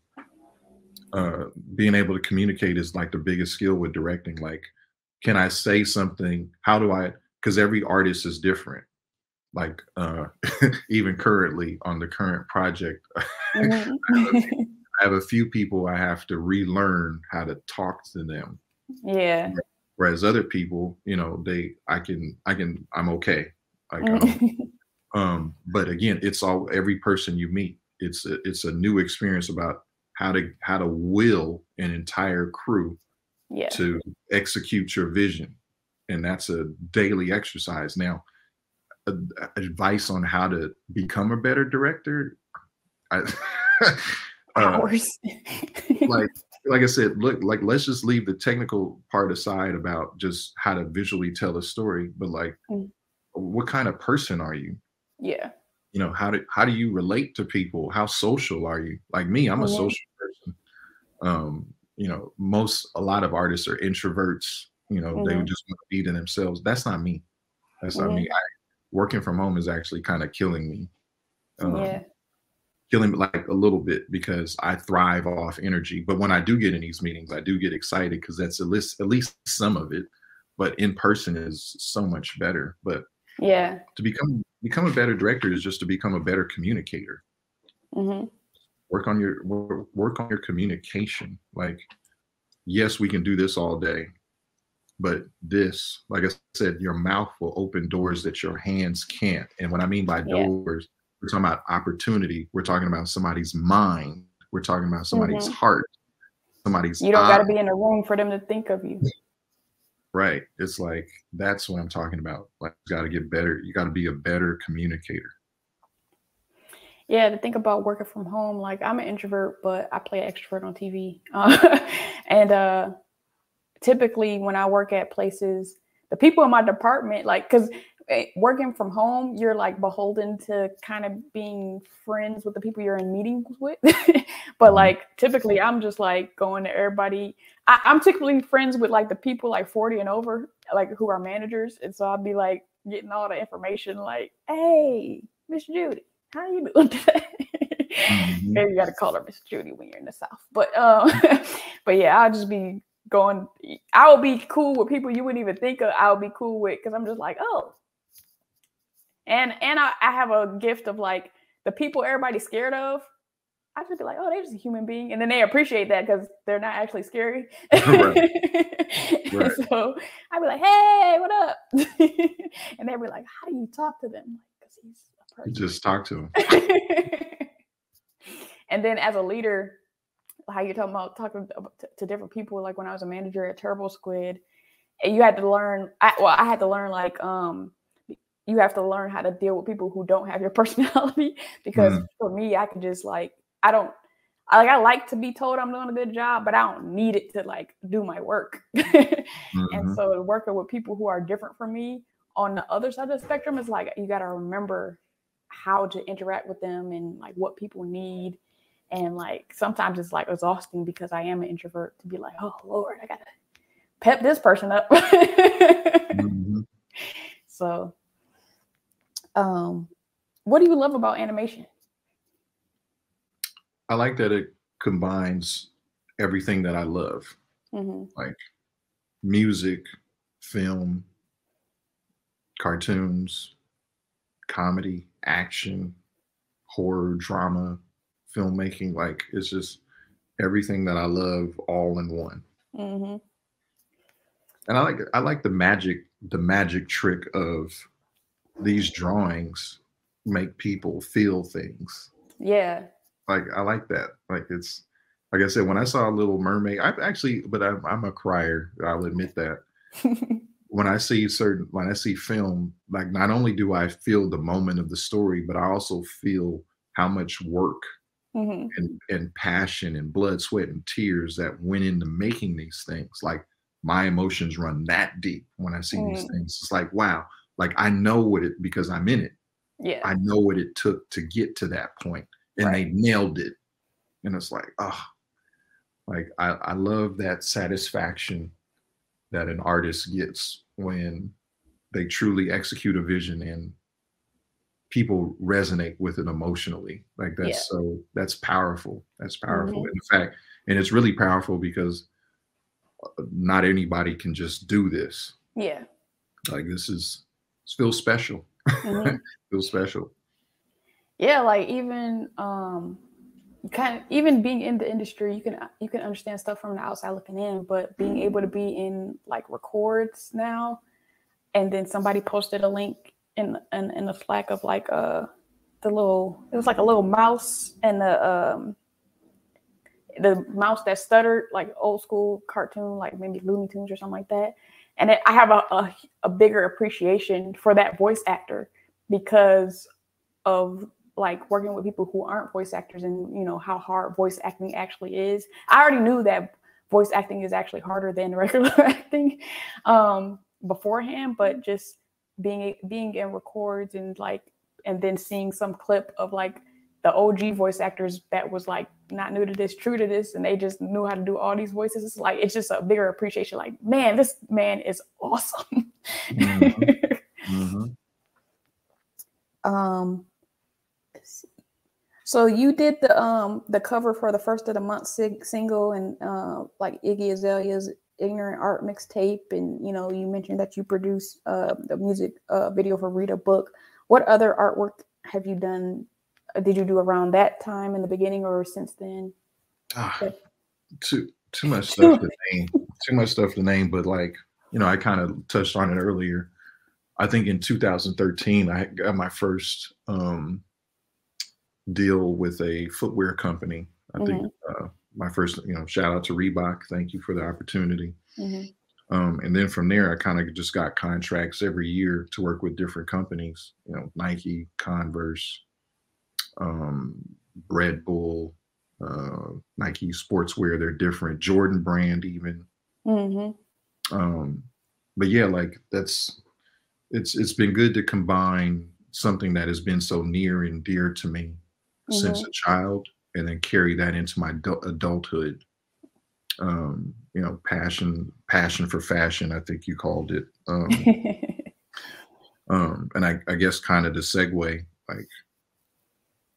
uh being able to communicate is like the biggest skill with directing like can i say something how do i because every artist is different like uh even currently on the current project mm-hmm. I have a few people I have to relearn how to talk to them. Yeah. Whereas other people, you know, they I can I can I'm okay. Like, um, um, but again, it's all every person you meet. It's a, it's a new experience about how to how to will an entire crew yeah. to execute your vision, and that's a daily exercise. Now, advice on how to become a better director. I, hours. Uh, like like I said, look, like let's just leave the technical part aside about just how to visually tell a story, but like mm. what kind of person are you? Yeah. You know, how do how do you relate to people? How social are you? Like me, I'm a mm-hmm. social person. Um, you know, most a lot of artists are introverts, you know, mm-hmm. they would just want to be to themselves. That's not me. That's mm-hmm. not me. Mm-hmm. I, working from home is actually kind of killing me. Um, yeah killing like a little bit because I thrive off energy. But when I do get in these meetings, I do get excited because that's at least at least some of it. But in person is so much better. But yeah, to become become a better director is just to become a better communicator. Mm-hmm. Work on your work, on your communication. Like, yes, we can do this all day, but this, like I said, your mouth will open doors that your hands can't. And what I mean by yeah. doors we're talking about opportunity. We're talking about somebody's mind. We're talking about somebody's mm-hmm. heart. Somebody's. You don't got to be in a room for them to think of you. Right. It's like that's what I'm talking about. Like, you got to get better. You got to be a better communicator. Yeah, to think about working from home, like I'm an introvert, but I play extrovert on TV. Uh, and uh, typically, when I work at places, the people in my department, like, because working from home, you're like beholden to kind of being friends with the people you're in meetings with. but mm-hmm. like typically, I'm just like going to everybody. I, am typically friends with like the people like 40 and over, like who are managers, and so I'll be like getting all the information, like, "Hey, Miss Judy, how you doing today?" mm-hmm. Maybe you got to call her Miss Judy when you're in the South, but um, but yeah, I'll just be going. I will be cool with people you wouldn't even think of. I'll be cool with because I'm just like, oh, and and I, I have a gift of like the people everybody's scared of. I just be like, oh, they're just a human being, and then they appreciate that because they're not actually scary. right. right. So I'd be like, hey, what up? and they'd be like, how do you talk to them? Because he's a person. You just talk to him. and then as a leader, how you're talking about talking to, to different people, like when I was a manager at TurboSquid, you had to learn. I, well, I had to learn like um you have to learn how to deal with people who don't have your personality because mm. for me i could just like I don't I like I like to be told I'm doing a good job, but I don't need it to like do my work. mm-hmm. And so working with people who are different from me on the other side of the spectrum is like you got to remember how to interact with them and like what people need. And like sometimes it's like exhausting because I am an introvert to be like, oh Lord, I gotta pep this person up. mm-hmm. So um what do you love about animation? I like that it combines everything that I love, mm-hmm. like music, film, cartoons, comedy, action, horror, drama, filmmaking. Like it's just everything that I love all in one. Mm-hmm. And I like I like the magic the magic trick of these drawings make people feel things. Yeah. Like I like that. Like it's like I said, when I saw a Little Mermaid, I actually, but I'm, I'm a crier. I'll admit that. when I see certain, when I see film, like not only do I feel the moment of the story, but I also feel how much work mm-hmm. and and passion and blood, sweat, and tears that went into making these things. Like my emotions run that deep when I see mm. these things. It's like wow, like I know what it because I'm in it. Yeah, I know what it took to get to that point and right. they nailed it. And it's like, oh, like I, I love that satisfaction that an artist gets when they truly execute a vision and people resonate with it emotionally. Like that's yeah. so that's powerful. That's powerful. Mm-hmm. In fact, and it's really powerful because uh, not anybody can just do this. Yeah. Like this is feels special. Mm-hmm. feels special yeah like even um kind of even being in the industry you can you can understand stuff from the outside looking in but being able to be in like records now and then somebody posted a link in in, in the slack of like uh the little it was like a little mouse and the um the mouse that stuttered like old school cartoon like maybe looney tunes or something like that and it, i have a, a, a bigger appreciation for that voice actor because of like working with people who aren't voice actors and you know how hard voice acting actually is. I already knew that voice acting is actually harder than regular acting um, beforehand, but just being being in records and like and then seeing some clip of like the OG voice actors that was like not new to this, true to this, and they just knew how to do all these voices. It's like it's just a bigger appreciation. Like, man, this man is awesome. Mm-hmm. mm-hmm. Um, so you did the um the cover for the first of the month sig- single and uh, like Iggy Azalea's Ignorant Art mixtape, and you know you mentioned that you produced uh, the music uh, video for Read a Book. What other artwork have you done? Did you do around that time in the beginning or since then? Ah, too too much stuff to name. Too much stuff to name, but like you know, I kind of touched on it earlier. I think in 2013 I got my first um deal with a footwear company. I mm-hmm. think uh, my first, you know, shout out to Reebok. Thank you for the opportunity. Mm-hmm. Um, and then from there, I kind of just got contracts every year to work with different companies. You know, Nike, Converse, um, Red Bull, uh, Nike sportswear. They're different. Jordan brand, even. Mm-hmm. Um, but yeah, like that's it's it's been good to combine something that has been so near and dear to me mm-hmm. since a child and then carry that into my adulthood um, you know passion passion for fashion i think you called it um, um, and I, I, guess kind of the segue like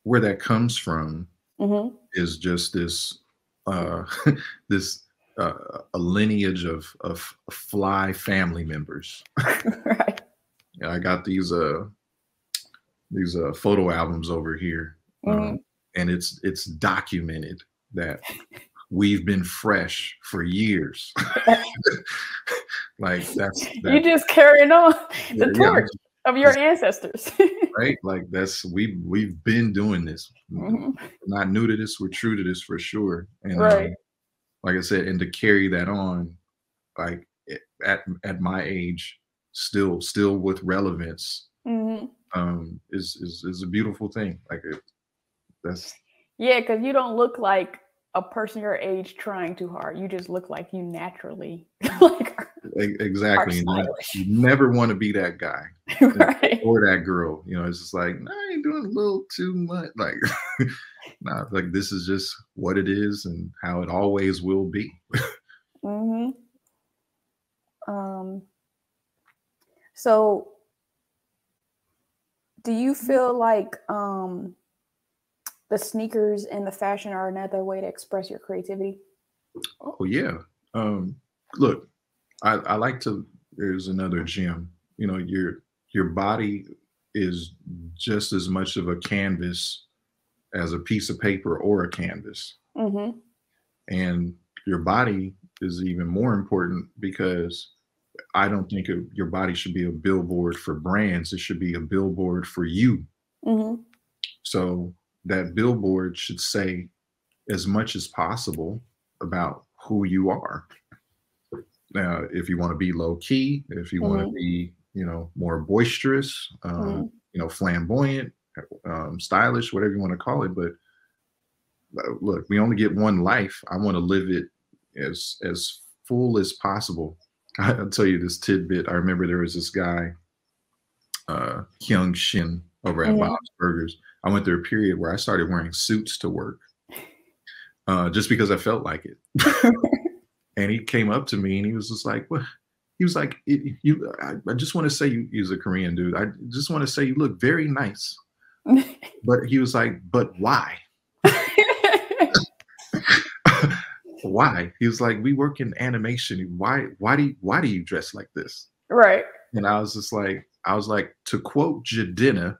where that comes from mm-hmm. is just this uh, this uh, a lineage of of fly family members right yeah i got these uh these uh photo albums over here Mm-hmm. Um, and it's it's documented that we've been fresh for years. like that's, that's you just carrying on the yeah, torch. Of your ancestors. right? Like that's we we've been doing this. Mm-hmm. Not new to this, we're true to this for sure. And right. Um, like I said, and to carry that on, like at at my age, still still with relevance, mm-hmm. um, is is is a beautiful thing. Like it, that's yeah, because you don't look like a person your age trying too hard. You just look like you naturally like exactly. You never want to be that guy right. or that girl. You know, it's just like, no, nah, you're doing a little too much. Like, nah, like this is just what it is and how it always will be. mm-hmm. Um. So, do you feel like um the sneakers and the fashion are another way to express your creativity? Oh yeah. Um, look, I, I like to. There's another gem. You know, your your body is just as much of a canvas as a piece of paper or a canvas. Mm-hmm. And your body is even more important because I don't think your body should be a billboard for brands. It should be a billboard for you. Mm-hmm. So that billboard should say as much as possible about who you are. Now, if you want to be low key, if you mm-hmm. want to be, you know, more boisterous, um, mm-hmm. you know, flamboyant, um, stylish, whatever you want to call it, but uh, look, we only get one life. I want to live it as as full as possible. I'll tell you this tidbit. I remember there was this guy, uh, Kyung Shin, over at mm-hmm. Bob's Burgers I went through a period where I started wearing suits to work uh, just because I felt like it. and he came up to me and he was just like, "What?" He was like, "You, I, I just want to say you." He's a Korean dude. I just want to say you look very nice. but he was like, "But why?" why? He was like, "We work in animation. Why? Why do you, Why do you dress like this?" Right. And I was just like, I was like, to quote Jidenna.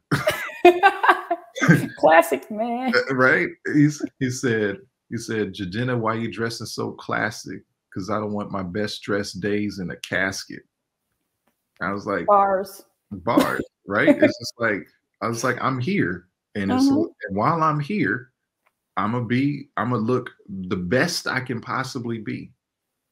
classic man. Uh, right? He's he said he said, Jidenna, why you dressing so classic? Because I don't want my best dressed days in a casket. I was like bars. Bars, right? it's just like I was like, I'm here. And it's mm-hmm. and while I'm here, I'm gonna be, I'm gonna look the best I can possibly be.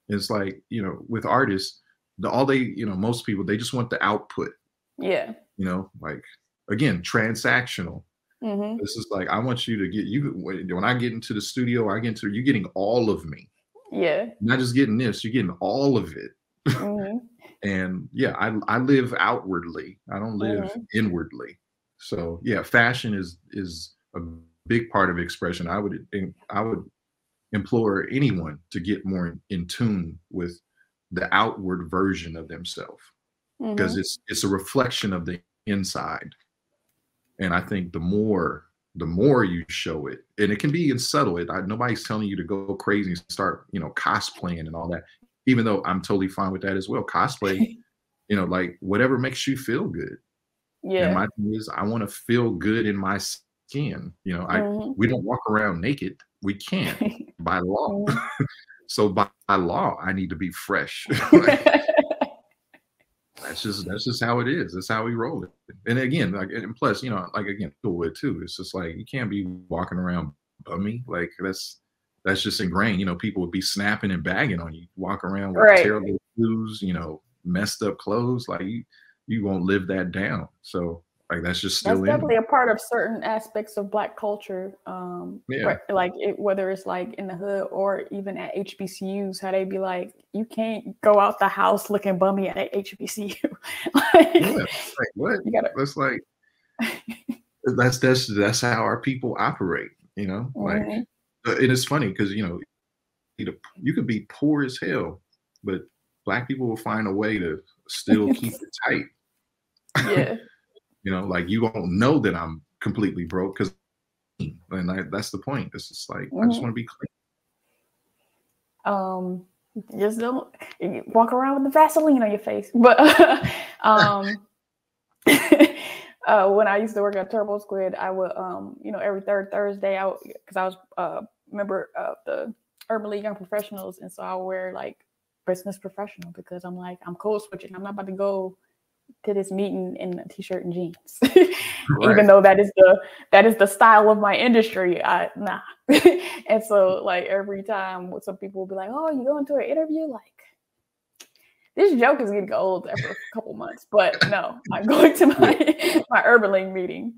It's like, you know, with artists, the all they, you know, most people they just want the output. Yeah. You know, like again, transactional. Mm-hmm. This is like I want you to get you when I get into the studio, I get into you getting all of me. Yeah. Not just getting this, you're getting all of it. Mm-hmm. and yeah, I I live outwardly. I don't live mm-hmm. inwardly. So yeah, fashion is is a big part of expression. I would I would implore anyone to get more in, tune with the outward version of themselves because mm-hmm. it's it's a reflection of the inside and I think the more the more you show it, and it can be in subtle. It I, nobody's telling you to go crazy and start you know cosplaying and all that. Even though I'm totally fine with that as well. Cosplay, you know, like whatever makes you feel good. Yeah. And my thing is, I want to feel good in my skin. You know, I mm-hmm. we don't walk around naked. We can't by law. Mm-hmm. so by, by law, I need to be fresh that's just that's just how it is. That's how we roll it. And again, like and plus, you know, like again, people would too. It's just like you can't be walking around bummy. Like that's that's just ingrained. You know, people would be snapping and bagging on you. Walk around with right. terrible shoes, you know, messed up clothes. Like you you won't live that down. So like that's just still that's definitely a part of certain aspects of black culture um yeah. like it, whether it's like in the hood or even at hbcus how they be like you can't go out the house looking bummy at hbcu like, yeah, like what? you gotta that's like that's that's that's how our people operate you know? Like mm-hmm. Uh, it is funny because you know you could be poor as hell but black people will find a way to still keep it tight. Yeah You know, like you won't know that I'm completely broke because, and I, that's the point. It's just like mm-hmm. I just mm-hmm. want to be clean. Um, just don't walk around with the Vaseline on your face. But um, uh, when I used to work at TurboSquid, I would, um, you know, every third Thursday, I because I was a uh, member of the Urban League Young Professionals, and so I would wear like business professional because I'm like I'm code switching. I'm not about to go to this meeting in a t-shirt and jeans, right. even though that is the that is the style of my industry. I nah, and so like every time some people will be like, "Oh, you going to an interview?" Like this joke is getting old after a couple months, but no, I'm going to my my Urban League meeting.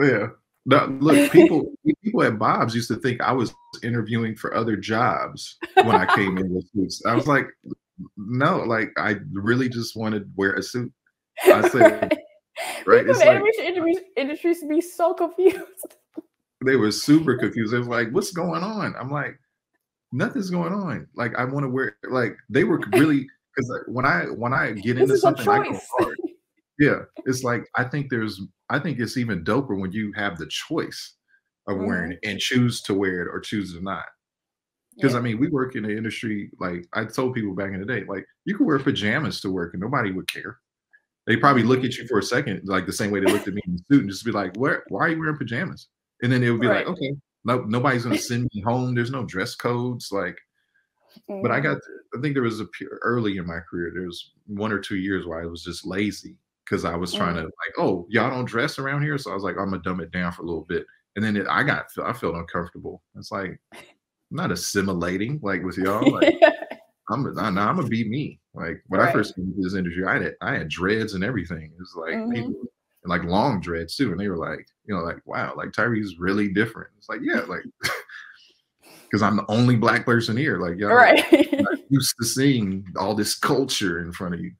Yeah. Now, look, people people at Bob's used to think I was interviewing for other jobs when I came in with suits. I was like, no, like I really just wanted to wear a suit. I said, right? It's like, industry, industries be so confused. They were super confused. They was like, "What's going on?" I'm like, "Nothing's going on." Like I want to wear. Like they were really because when I when I get into something, I go hard. Yeah, it's like I think there's. I think it's even doper when you have the choice of mm-hmm. wearing it and choose to wear it or choose to not. Because yeah. I mean, we work in the industry. Like I told people back in the day, like you could wear pajamas to work and nobody would care. They probably look at you for a second, like the same way they looked at me in the suit, and just be like, "Where? Why are you wearing pajamas?" And then it would be right. like, "Okay, no, nobody's gonna send me home. There's no dress codes." Like, mm-hmm. but I got. I think there was a early in my career. There was one or two years where I was just lazy because I was trying mm-hmm. to like, "Oh, y'all don't dress around here," so I was like, "I'm gonna dumb it down for a little bit." And then it, I got, I felt uncomfortable. It's like, I'm not assimilating like with y'all. Like, I'm, I'm, I'm gonna be me. Like when right. I first came into this industry, I had I had dreads and everything. It was like mm-hmm. people like long dreads too, and they were like, you know, like wow, like Tyree's really different. It's like yeah, like because I'm the only black person here. Like y'all right. used to seeing all this culture in front of you.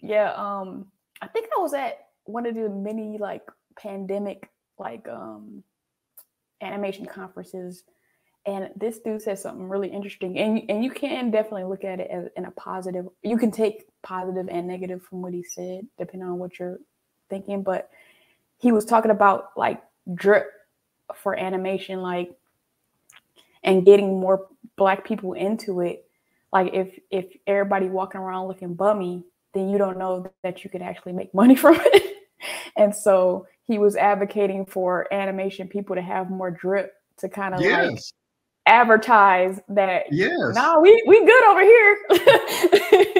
yeah, um, I think I was at one of the many like pandemic like um animation conferences and this dude says something really interesting, and and you can definitely look at it as in a positive. You can take positive and negative from what he said, depending on what you're thinking. But he was talking about like drip for animation, like and getting more black people into it. Like if if everybody walking around looking bummy, then you don't know that you could actually make money from it. and so he was advocating for animation people to have more drip to kind of yes. Advertise that yes. No we we good over here.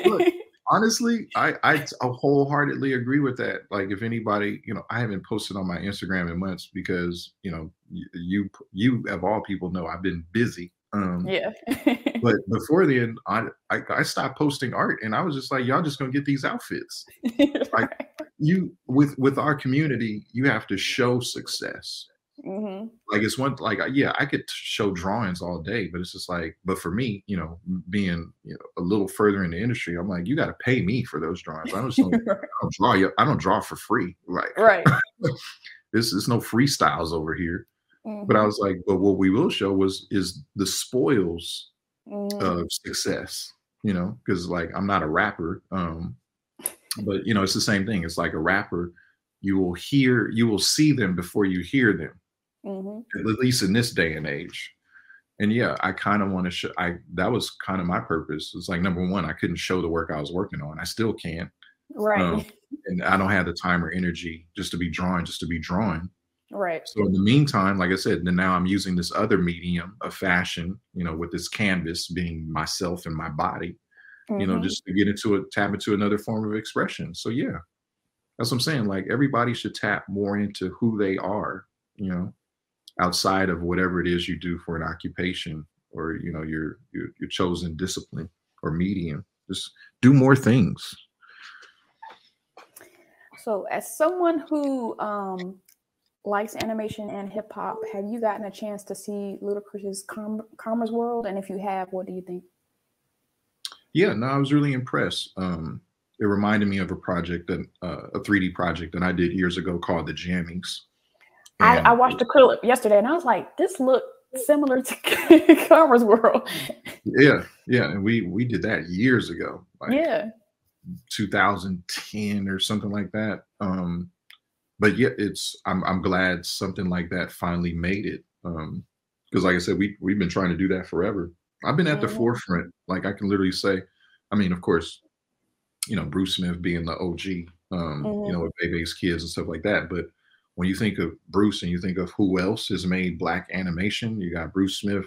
Look, honestly I, I wholeheartedly agree with that. Like if anybody you know i haven't posted on my instagram in months because you know you you of all people know i've been busy um yeah. but before then I, I, I stopped posting art and i was just like y'all just gonna get these outfits. Like you with with our community you have to show success Mm-hmm. Like it's one like yeah, I could show drawings all day, but it's just like, but for me, you know, being you know a little further in the industry, I'm like, you got to pay me for those drawings. I don't, I don't draw you. I don't draw for free. Like right. this is no freestyles over here. Mm-hmm. But I mm-hmm. was like, but what we will show was is the spoils mm-hmm. of success. You know, because like I'm not a rapper, um, but you know, it's the same thing. It's like a rapper. You will hear, you will see them before you hear them mm-hmm. at least in this day and age. And yeah, I kind of want to show. I that was kind of my purpose. It's like number one, I couldn't show the work I was working on. I still can't. Right. Um, and I don't have the time or energy just to be drawing, just to be drawing. Right. So in the meantime, like I said, then now I'm using this other medium of fashion, you know, with this canvas being myself and my body, mm-hmm. you know, mm-hmm. just to get into it, tap into another form of expression. So yeah, that's what I'm saying. Like everybody should tap more into who they are, you know, outside of whatever it is you do for an occupation or you know your your, your chosen discipline or medium just do more things. So as someone who um, likes animation and hip hop have you gotten a chance to see ludacris's Com- Karma's world? And if you have what do you think? Yeah no i was really impressed. Um, it reminded me of a project that uh, a 3d project that i did years ago called the jammies I, I, watched the clip yesterday and I was like, this looked similar to Karma's World. Yeah, yeah. And we we did that years ago. Like yeah. 2010 or something like that. Um, but yeah, it's I'm I'm glad something like that finally made it. Um, because like I said, we we've been trying to do that forever. I've been at the forefront. Like I can literally say, I mean, of course, you know, Bruce Smith being the OG, um, mm-hmm. you know, with Bebe's kids and stuff like that. But when you think of Bruce and you think of who else has made black animation, you got Bruce Smith,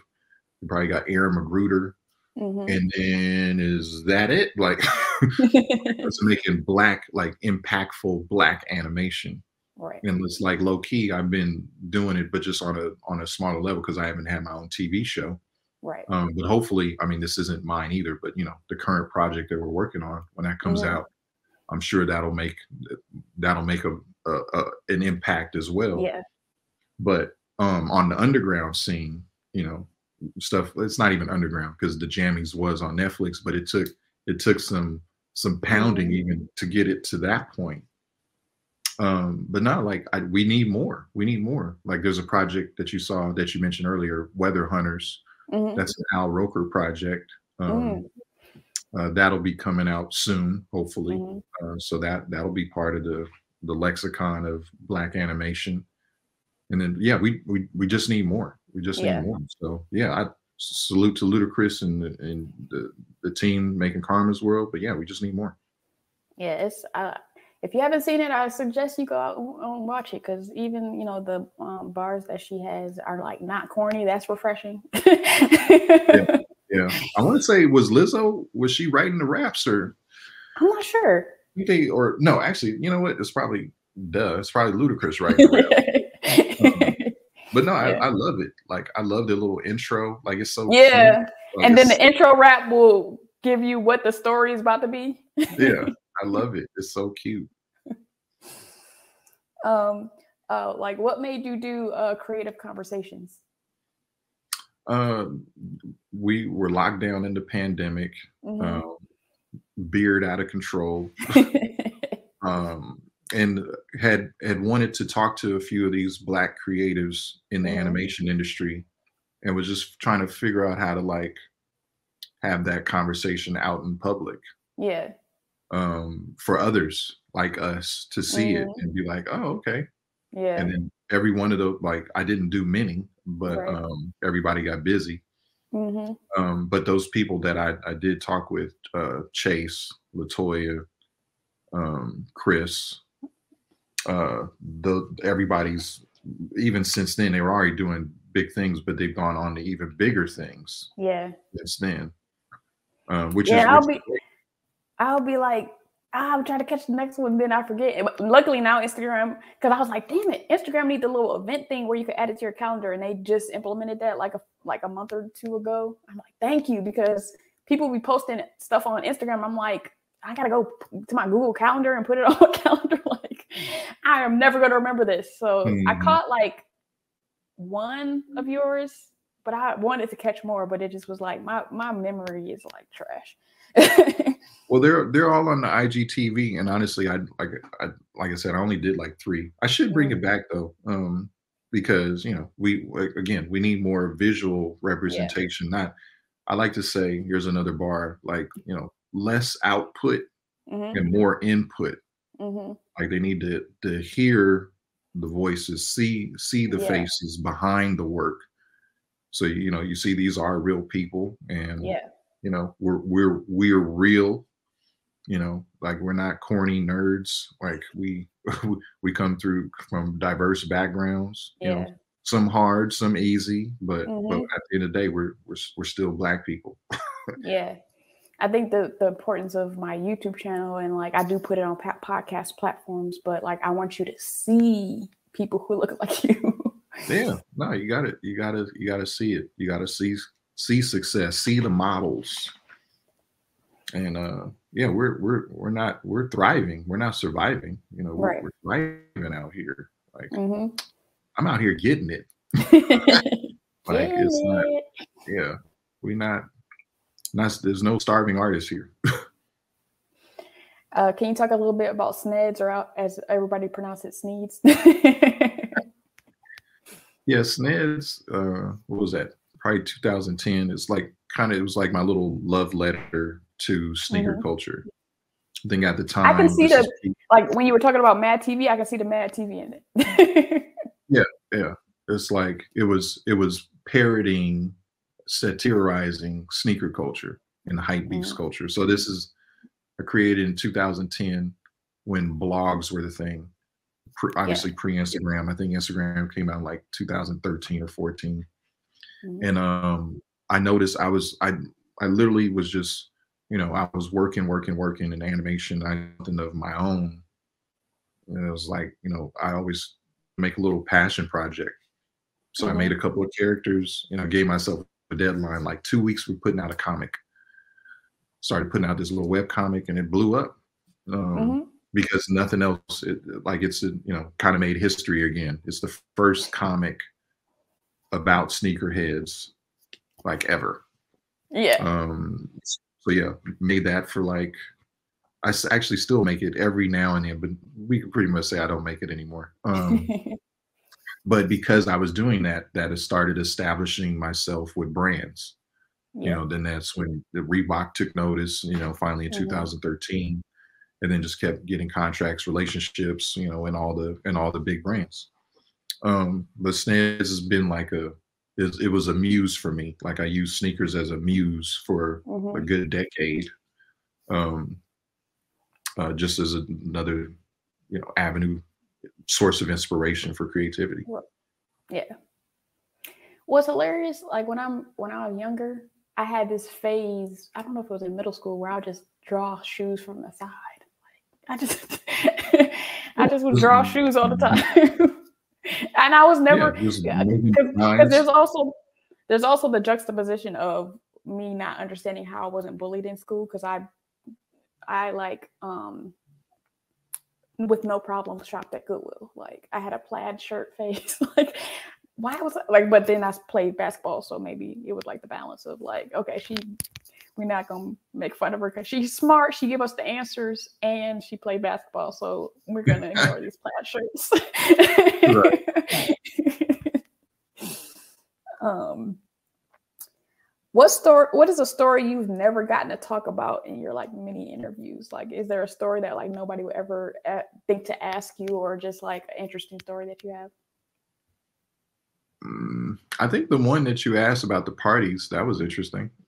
you probably got Aaron McGruder, mm-hmm. and then is that it? Like, it's making black, like impactful black animation. Right. And it's like low key, I've been doing it, but just on a on a smaller level because I haven't had my own TV show. Right. Um, but hopefully, I mean, this isn't mine either. But you know, the current project that we're working on, when that comes mm-hmm. out, I'm sure that'll make that'll make a, a, a, an impact as well. Yeah. But um, on the underground scene, you know, stuff. It's not even underground because the Jammies was on Netflix, but it took it took some some pounding mm-hmm. even to get it to that point um but not like I, we need more we need more like there's a project that you saw that you mentioned earlier weather hunters mm-hmm. that's an al roker project um mm. uh, that'll be coming out soon hopefully mm-hmm. uh, so that that'll be part of the the lexicon of black animation and then yeah we we, we just need more we just yeah. need more so yeah i salute to ludacris and and the, the team making karma's world but yeah we just need more yeah it's uh if you haven't seen it, I suggest you go out and watch it because even you know the um, bars that she has are like not corny. That's refreshing. yeah, yeah. I want to say was Lizzo was she writing the raps or? I'm not sure. They or no, actually, you know what? It's probably duh. It's probably Ludacris, right? um, but no, I, yeah. I, love it. Like I love the little intro. Like it's so yeah. Like, and then the intro rap will give you what the story is about to be. yeah, I love it. It's so cute. um, uh, like what made you do uh, creative conversations? Um, we were locked down in the pandemic. Mm-hmm. Um, beard out of control. um, and had had wanted to talk to a few of these black creatives in the mm-hmm. animation industry and was just trying to figure out how to like have that conversation out in public. Yeah um, for others like us to see mm-hmm. it and be like, oh, okay. Yeah. And then every one of those, like, I didn't do many, but right. um, everybody got busy. Mm-hmm. Um, but those people that I, I did talk with, uh, Chase, Latoya, um, Chris, uh, the everybody's even since then they were already doing big things, but they've gone on to even bigger things. Yeah. Since then, um, which yeah, is I'll be I'll be like, ah, I'm trying to catch the next one, then I forget. But luckily now Instagram, because I was like, damn it, Instagram needs a little event thing where you can add it to your calendar, and they just implemented that like a like a month or two ago. I'm like, thank you, because people be posting stuff on Instagram. I'm like, I gotta go to my Google Calendar and put it on my calendar. like, I am never gonna remember this. So mm-hmm. I caught like one of yours, but I wanted to catch more, but it just was like my my memory is like trash. well, they're they're all on the IGTV, and honestly, I like I like I said, I only did like three. I should bring it mm. back though, um, because you know we again we need more visual representation. Yeah. Not, I like to say, here's another bar, like you know, less output mm-hmm. and more input. Mm-hmm. Like they need to to hear the voices, see see the yeah. faces behind the work. So you know, you see these are real people, and yeah you know we're we're we're real you know like we're not corny nerds like we we come through from diverse backgrounds yeah. you know some hard some easy but mm-hmm. but at the end of the day we're we're, we're still black people yeah i think the the importance of my youtube channel and like i do put it on podcast platforms but like i want you to see people who look like you yeah no you got it you gotta you gotta see it you gotta see see success, see the models. And uh yeah, we're we're we're not we're thriving. We're not surviving. You know, we're, we're thriving out here. Like mm-hmm. I'm out here getting it. like it's it. not yeah, we not not there's no starving artists here. uh, can you talk a little bit about SNEDs or out, as everybody pronounces it, Sneeds? yeah, SNEDs, uh, what was that? probably 2010. It's like kind of it was like my little love letter to sneaker mm-hmm. culture. I think at the time I can see the like when you were talking about Mad TV, I can see the Mad TV in it. yeah, yeah. It's like it was it was parodying, satirizing sneaker culture and hype beast mm-hmm. culture. So this is I created in 2010. when blogs were the thing. Pre, obviously yeah. pre-Instagram. I think Instagram came out like 2013 or 14. Mm-hmm. And um I noticed I was I I literally was just, you know, I was working, working, working in animation. I nothing of my own. And it was like, you know, I always make a little passion project. So mm-hmm. I made a couple of characters, you know, gave myself a deadline, like two weeks we're putting out a comic. Started putting out this little web comic and it blew up. Um, mm-hmm. because nothing else it, like it's a, you know kind of made history again it's the first comic about sneakerheads like ever yeah um so yeah made that for like i actually still make it every now and then but we can pretty much say i don't make it anymore um but because i was doing that that has started establishing myself with brands yeah. you know then that's when the reebok took notice you know finally in mm-hmm. 2013 and then just kept getting contracts, relationships, you know, and all the and all the big brands. Um, but Snez has been like a it, it, was a muse for me. Like I used sneakers as a muse for mm-hmm. a good decade. Um, uh, just as another, you know, avenue, source of inspiration for creativity. Yeah. What's hilarious, like when I'm when I was younger, I had this phase. I don't know if it was in middle school where I would just draw shoes from the side. I just I just would draw shoes all the mm-hmm. time. and I was never because yeah, there's also there's also the juxtaposition of me not understanding how I wasn't bullied in school because I I like um with no problem shopped at Goodwill. Like I had a plaid shirt face. like why was I, like but then I played basketball, so maybe it was like the balance of like, okay, she we're not gonna make fun of her because she's smart. She give us the answers and she played basketball. So we're gonna ignore these plaid shirts. um, what story? What is a story you've never gotten to talk about in your like many interviews? Like, is there a story that like nobody would ever uh, think to ask you, or just like an interesting story that you have? Mm, I think the one that you asked about the parties that was interesting.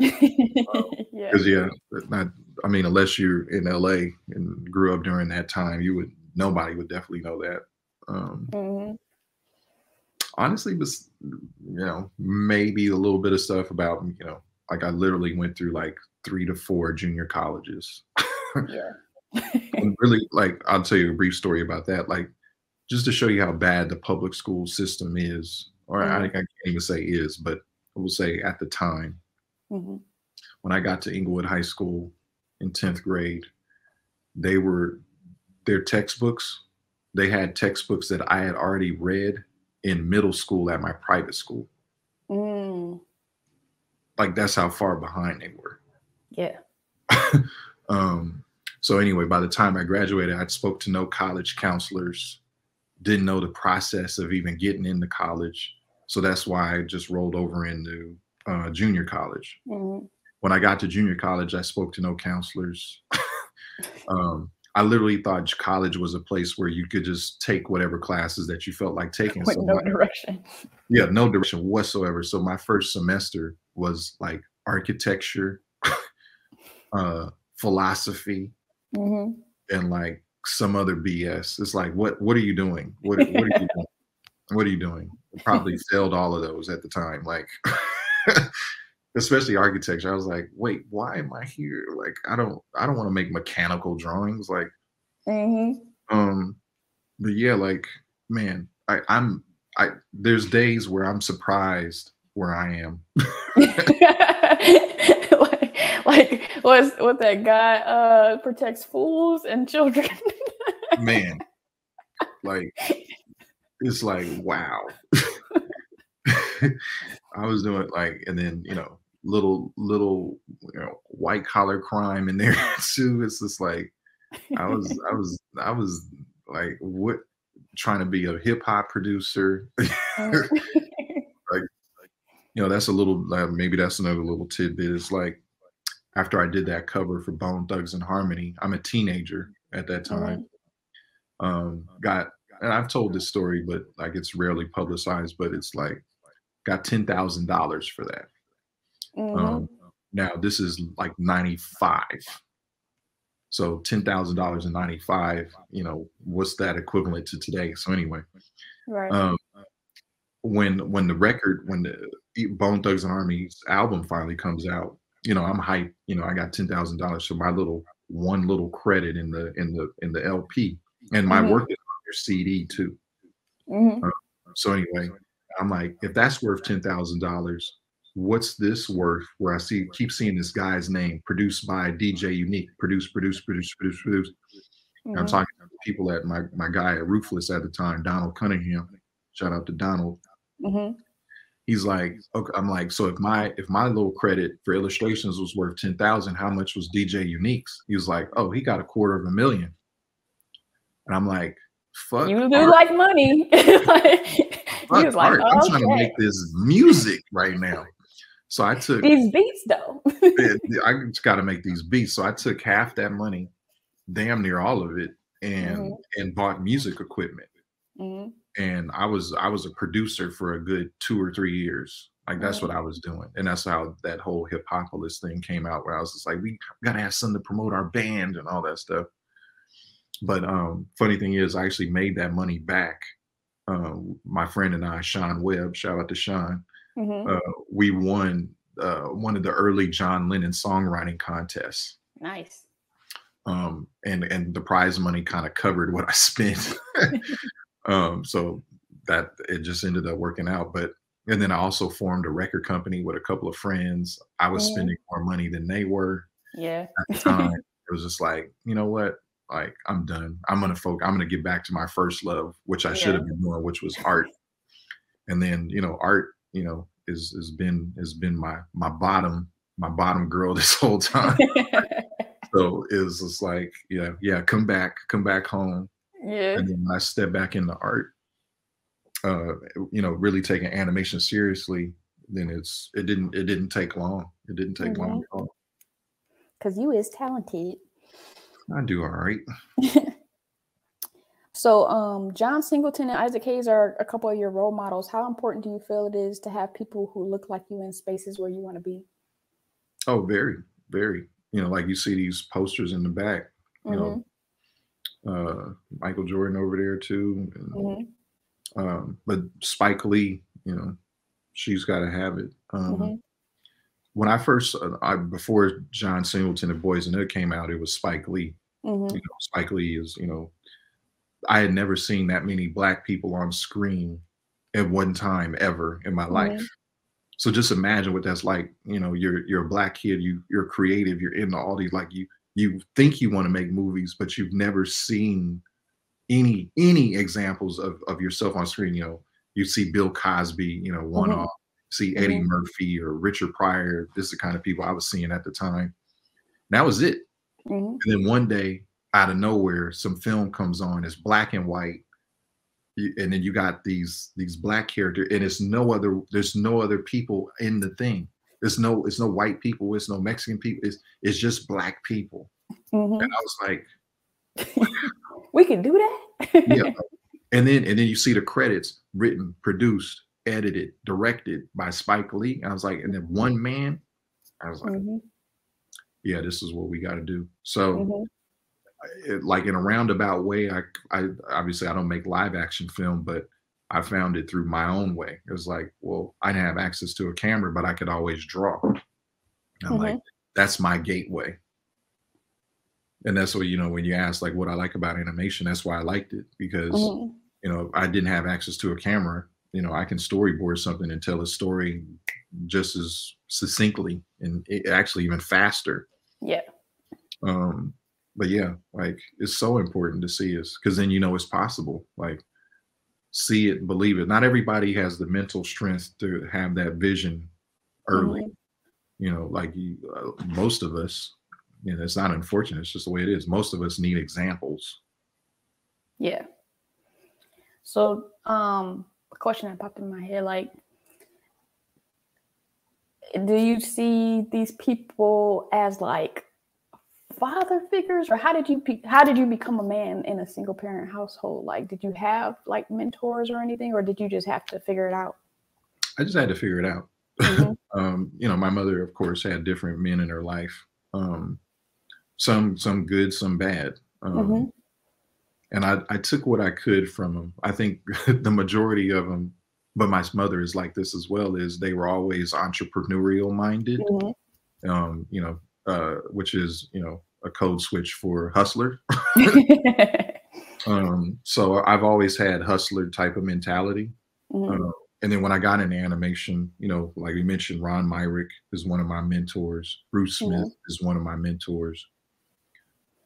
Because yeah, not. I mean, unless you're in LA and grew up during that time, you would nobody would definitely know that. Um, mm-hmm. Honestly, was you know, maybe a little bit of stuff about you know, like I literally went through like three to four junior colleges. yeah. and really, like I'll tell you a brief story about that. Like just to show you how bad the public school system is, or mm-hmm. I, I, can't even say is, but I will say at the time, mm-hmm. when I got to Inglewood High School in 10th grade, they were their textbooks, they had textbooks that I had already read in middle school at my private school. Mm. Like that's how far behind they were. Yeah. um, so anyway, by the time I graduated, I spoke to no college counselors didn't know the process of even getting into college. So that's why I just rolled over into uh, junior college. Mm-hmm. When I got to junior college, I spoke to no counselors. um, I literally thought college was a place where you could just take whatever classes that you felt like taking. With so no my, direction. Yeah, no direction whatsoever. So my first semester was like architecture, uh, philosophy, mm-hmm. and like some other BS. It's like, what what are you doing? What what are you doing? What are you doing? Probably failed all of those at the time. Like especially architecture. I was like, wait, why am I here? Like, I don't I don't want to make mechanical drawings. Like mm-hmm. um but yeah, like, man, I, I'm I there's days where I'm surprised where I am. like what what that guy uh protects fools and children. Man, like it's like wow. I was doing like, and then you know, little little you know, white collar crime in there too. It's just like I was I was I was like what trying to be a hip hop producer. like, like you know, that's a little uh, maybe that's another little tidbit. It's like after I did that cover for Bone Thugs-n-Harmony. I'm a teenager at that time. Mm-hmm. Um, got and I've told this story, but like it's rarely publicized, but it's like got ten thousand dollars for that. Mm-hmm. Um, now this is like '95, So ten thousand dollars in '95, you know, what's that equivalent to today? So anyway, Right. um, when when the record when the Bone Thugs-n-Harmony's album finally comes out, you know, I'm hyped. You know, I got ten thousand dollars for my little one little credit in the in the in the LP, and my Mhm. work is on your CD too. Mhm. So anyway, I'm like, if that's worth ten thousand dollars, what's this worth? Where I see keep seeing this guy's name produced by DJ U-Neek, produce, produce, produce, produce, produce. And I'm talking to people at my my guy at Ruthless at the time, Donald Cunningham. Shout out to Donald. Mhm. He's like, okay, I'm like, so if my if my little credit for illustrations was worth ten thousand, how much was DJ U-Neek's? He was like, oh, he got a quarter of a million. And I'm like, fuck. You do art. like money. like, he was like, art. I'm trying to make this music right now. So I took These beats though. I just got to make these beats. So I took half that money, damn near all of it, and Mhm. and bought music equipment. Mhm. And I was I was a producer for a good two or three years. Like that's what I was doing, and that's how that whole hip hopolis thing came out. Where I was just like, we gotta have something to promote our band and all that stuff. But um, funny thing is, I actually made that money back. Um, my friend and I, Sean Webb, shout out to Sean Mhm. uh, we won uh, one of the early John Lennon songwriting contests. Nice. Um, and and the prize money kind of covered what I spent. um, so that it just ended up working out. But and then I also formed a record company with a couple of friends. I was Mhm. spending more money than they were Yeah. at the time. it was just like, you know what? Like I'm done. I'm gonna focus. I'm gonna get back to my first love, which I should have been doing, which was art. And then you know, art, you know, is has been has been my my bottom my bottom girl this whole time. so it was just like, yeah, yeah, come back, come back home. Yeah. And then I step back into art, uh, you know, really taking animation seriously, then it's it didn't it didn't take long. It didn't take long at all. Because you is talented. I do all right. So, um, John Singleton and Isaac Hayes are a couple of your role models. How important do you feel it is to have people who look like you in spaces where you want to be? Oh, very, very. You know, like you see these posters in the back. You Mhm, know, uh, Michael Jordan over there too. and, mhm, um, but Spike Lee, you know, she's got to have it. Um, mhm. When I first, uh, I, before John Singleton and Boys and Hood came out, it was Spike Lee. Mhm. You know, Spike Lee is, you know, I had never seen that many black people on screen at one time ever in my Mhm. life. So just imagine what that's like. You know, you're you're a black kid, you you're creative, you're into all these like you you think you want to make movies, but you've never seen any any examples of of yourself on screen. You know, you see Bill Cosby, you know, one Mhm. off, see Eddie Mhm. Murphy or Richard Pryor. This is the kind of people I was seeing at the time. That was it. Mhm. And then one day, out of nowhere, some film comes on. It's black and white, and then you got these these black character, and it's no other. There's no other people in the thing. There's no. It's no white people. It's no Mexican people. It's it's just black people. Mhm. And I was like, We can do that. yeah. and then and then you see the credits written, produced, edited, directed by Spike Lee. And I was like, and then one man. I was like, Mhm, yeah, this is what we got to do. So. mhm. it, like in a roundabout way I, I obviously i don't make live action film but i found it through my own way. It was like well i didn't have access to a camera but i could always draw. And i'm like that's my gateway. And that's what you know when you ask like what i like about animation that's why i liked it because Mhm. you know i didn't have access to a camera. You know i can storyboard something and tell a story just as succinctly and it, actually even faster. Yeah. um but yeah like it's so important to see us because then you know it's possible. Like see it believe it not everybody has the mental strength to have that vision early Mhm. you know like you, uh, most of us you know it's not unfortunate it's just the way it is most of us need examples Yeah. So, um, a question that popped in my head, like, do you see these people as like father figures, or how did you pe- how did you become a man in a single parent household? Like, did you have like mentors or anything, or did you just have to figure it out? i just had to figure it out Mhm, um, you know, my mother, of course, had different men in her life. Um, some some good, some bad. Um, mm-hmm. And I, I took what I could from them. I think the majority of them, but my mother is like this as well. Is they were always entrepreneurial minded. Mm-hmm. Um, you know, uh, which is you know a code switch for hustler. um, so I've always had hustler type of mentality. Mm-hmm. Uh, and then when I got into animation, you know, like you mentioned, Ron Myrick is one of my mentors. Bruce Smith mm-hmm. is one of my mentors.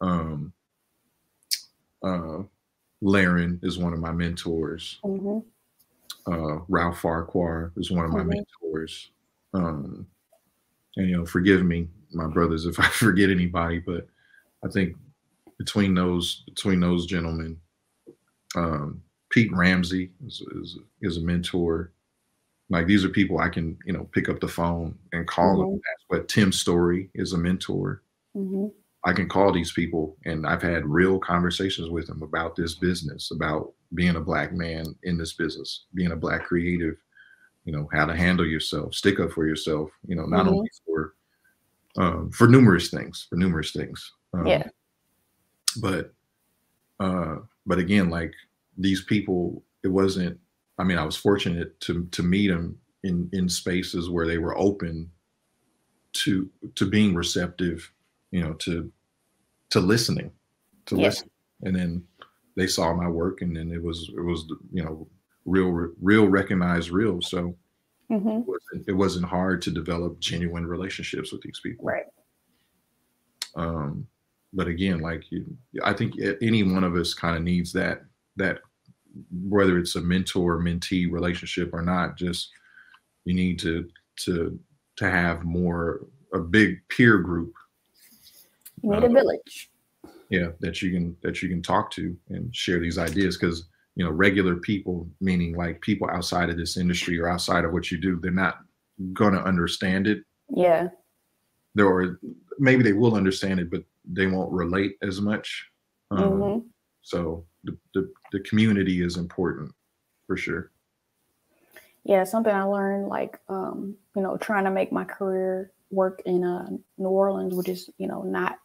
Um, uh, Laren is one of my mentors. Mm-hmm. Uh, Ralph Farquhar is one of my mm-hmm. mentors. Um, and you know, forgive me, my brothers, if I forget anybody, but I think between those between those gentlemen, um, Pete Ramsey is, is, is a mentor. Like these are people I can you know pick up the phone and call mm-hmm. them. That's what Tim Story is a mentor. Mm-hmm. I can call these people and I've had real conversations with them about this business, about being a black man in this business, being a black creative, you know, how to handle yourself, stick up for yourself, you know, not mm-hmm. only for um, for numerous things, for numerous things. Um, yeah. But uh, but again, like these people, it wasn't. I mean, I was fortunate to to meet them in in spaces where they were open to to being receptive, you know, to to listening, to yeah. listen, and then they saw my work, and then it was it was you know real real recognized real. So mm-hmm. it, wasn't, it wasn't hard to develop genuine relationships with these people. Right. Um, but again, like you, I think any one of us kind of needs that that whether it's a mentor mentee relationship or not. Just you need to to to have more a big peer group. You need uh, a village. Yeah, that you can that you can talk to and share these ideas because you know regular people, meaning like people outside of this industry or outside of what you do, they're not going to understand it. Yeah. There or maybe they will understand it, but they won't relate as much. Um, mm-hmm. So the, the, the community is important for sure. Yeah, something I learned like um, you know trying to make my career work in uh, New Orleans, which is you know not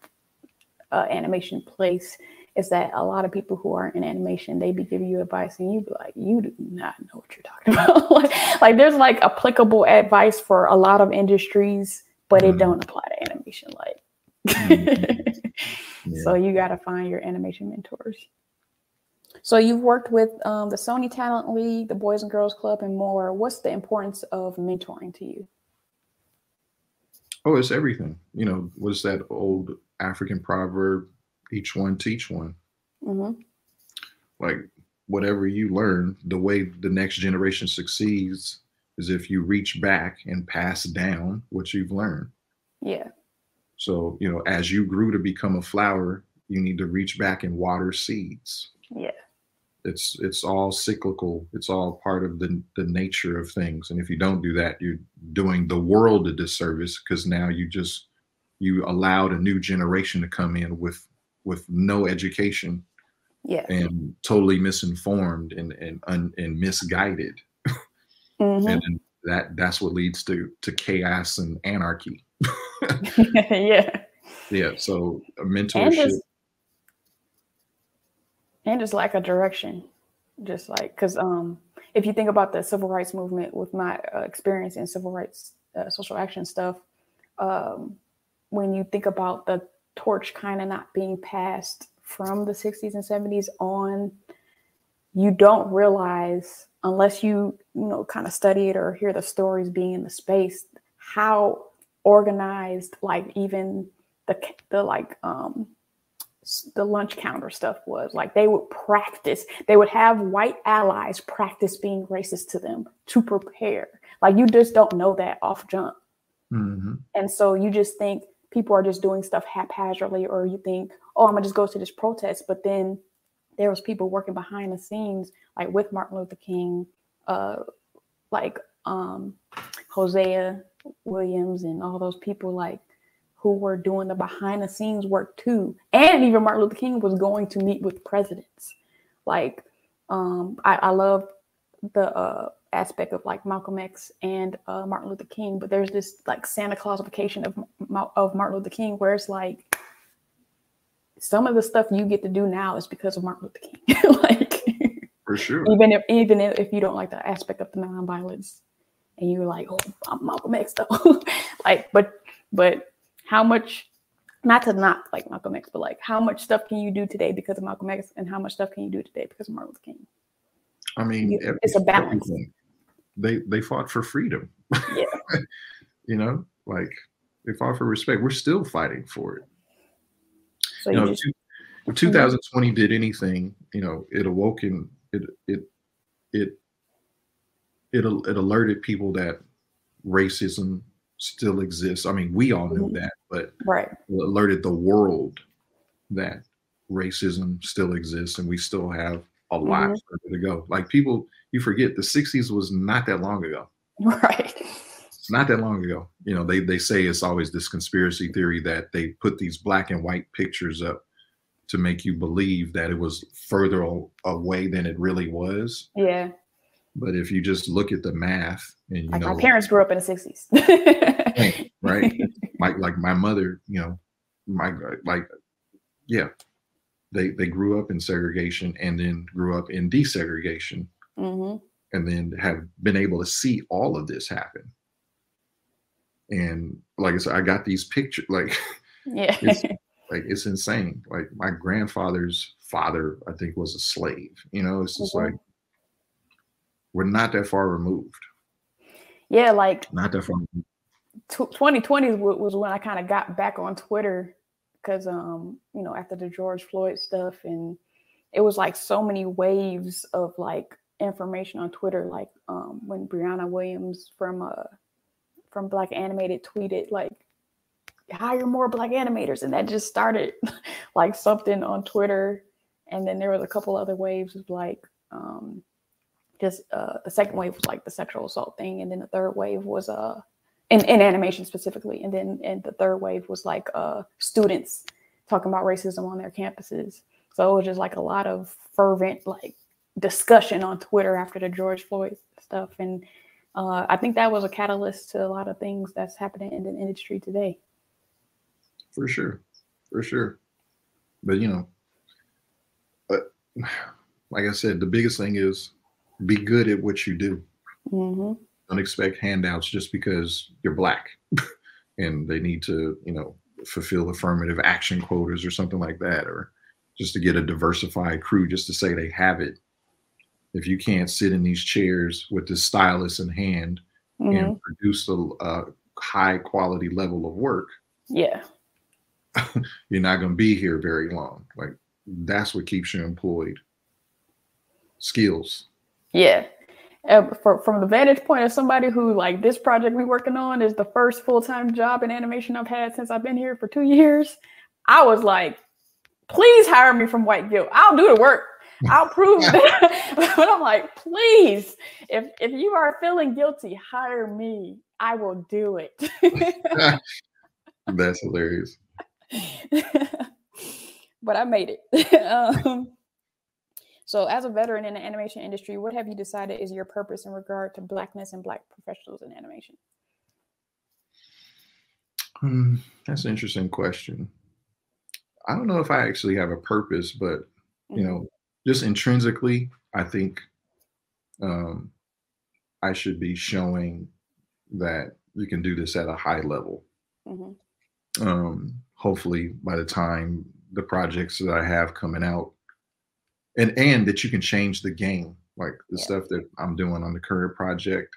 uh, animation place, is that a lot of people who are in animation they be giving you advice and you be like you do not know what you're talking about. like, like there's like applicable advice for a lot of industries, but mm-hmm. it don't apply to animation. Like Mm-hmm. yeah. So you got to find your animation mentors. So you've worked with um, the Sony Talent League, the Boys and Girls Club, and more. What's the importance of mentoring to you? Oh, it's everything. You know, what's that old African proverb? Each one teach one. Mm-hmm. Like whatever you learn, the way the next generation succeeds is if you reach back and pass down what you've learned. Yeah. So, you know, as you grew to become a flower, you need to reach back and water seeds. Yeah. It's it's all cyclical. It's all part of the the nature of things. And if you don't do that, you're doing the world a disservice because now you just you allowed a new generation to come in with with no education yeah and totally misinformed and and un, and misguided mm-hmm. and that that's what leads to to chaos and anarchy yeah. Yeah. So a mentorship. And just, and just lack of direction. Just like, because um, if you think about the civil rights movement with my uh, experience in civil rights, uh, social action stuff, um, when you think about the torch kind of not being passed from the 60s and 70s on, you don't realize unless you you know kind of study it or hear the stories being in the space how organized like even the the like um the lunch counter stuff was. Like they would practice they would have white allies practice being racist to them to prepare. Like you just don't know that off jump. Mm-hmm. and so you just think people are just doing stuff haphazardly or you think oh i'm gonna just go to this protest but then there was people working behind the scenes like with martin luther king uh like um hosea Williams and all those people like who were doing the behind the scenes work too. And even Martin Luther King was going to meet with presidents. Like, um, I, I love the uh, aspect of like Malcolm X and uh, Martin Luther King, but there's this like Santa Clausification of of Martin Luther King where it's like some of the stuff you get to do now is because of Martin Luther King. like for sure. Even if even if you don't like the aspect of the nonviolence, and you're like, oh, I'm Malcolm X though. like, but but how much? Not to knock like Malcolm X, but like how much stuff can you do today because of Malcolm X, and how much stuff can you do today because of Martin Luther King? I mean, you, it's a balance. Everything. They they fought for freedom. Yeah. you know, like they fought for respect. We're still fighting for it. So you, you know, just, if 2020 did anything, you know, it awoke it it it it it alerted people that racism still exists. I mean, we all knew Mhm. that, but right. it alerted the world that racism still exists and we still have a lot Mhm. further to go. Like people, you forget the 60s was not that long ago. Right. It's not that long ago. You know, they they say it's always this conspiracy theory that they put these black and white pictures up to make you believe that it was further away than it really was. Yeah. But if you just look at the math and you Like know my parents grew up in the 60s. right, right? like like my mother, you know, my like yeah. They they grew up in segregation and then grew up in desegregation hmm and then have been able to see all of this happen. And like I said, I got these pictures like Yeah. It's- like it's insane. Like my grandfather's father, I think, was a slave. You know, it's just Mhm. like we're not that far removed. yeah. Like Not that far. Removed. 2020 was when I kind of got back on Twitter because, um, you know, after the George Floyd stuff, and it was like so many waves of like information on Twitter, like um, when Brianna Williams from uh, from Black Animated tweeted like hire more Black animators, and that just started like something on Twitter, and then there was a couple other waves of like. Um, just uh, the second wave was like the sexual assault thing, and then the third wave was uh in, in animation specifically, and then and the third wave was like uh students talking about racism on their campuses. So it was just like a lot of fervent like discussion on Twitter after the George Floyd stuff, and uh, I think that was a catalyst to a lot of things that's happening in the industry today. For sure. For sure. But you know, but like I said, the biggest thing is be good at what you do. hmm Don't expect handouts just because you're black and they need to, you know, fulfill affirmative action quotas or something like that, or just to get a diversified crew just to say they have it. If you can't sit in these chairs with the stylus in hand hmm and produce a, a high quality level of work, Yeah, you're not going to be here very long. Like that's what keeps you employed. Skills. yeah. Uh, for, from the vantage point of somebody who like this project we working on is the first full-time job in animation I've had since I've been here for two years, I was like, please hire me from White Guild. I'll do the work. I'll prove that. but I'm like, please, if if you are feeling guilty, hire me. I will do it. That's hilarious. but I made it. um, so, as a veteran in the animation industry, what have you decided is your purpose in regard to blackness and black professionals in animation? Hmm, that's an interesting question. I don't know if I actually have a purpose, but you know, just intrinsically, I think um, I should be showing that you can do this at a high level. Mhm. um, hopefully by the time the projects that I have coming out, and and that you can change the game, like the Yeah. stuff that I'm doing on the current project.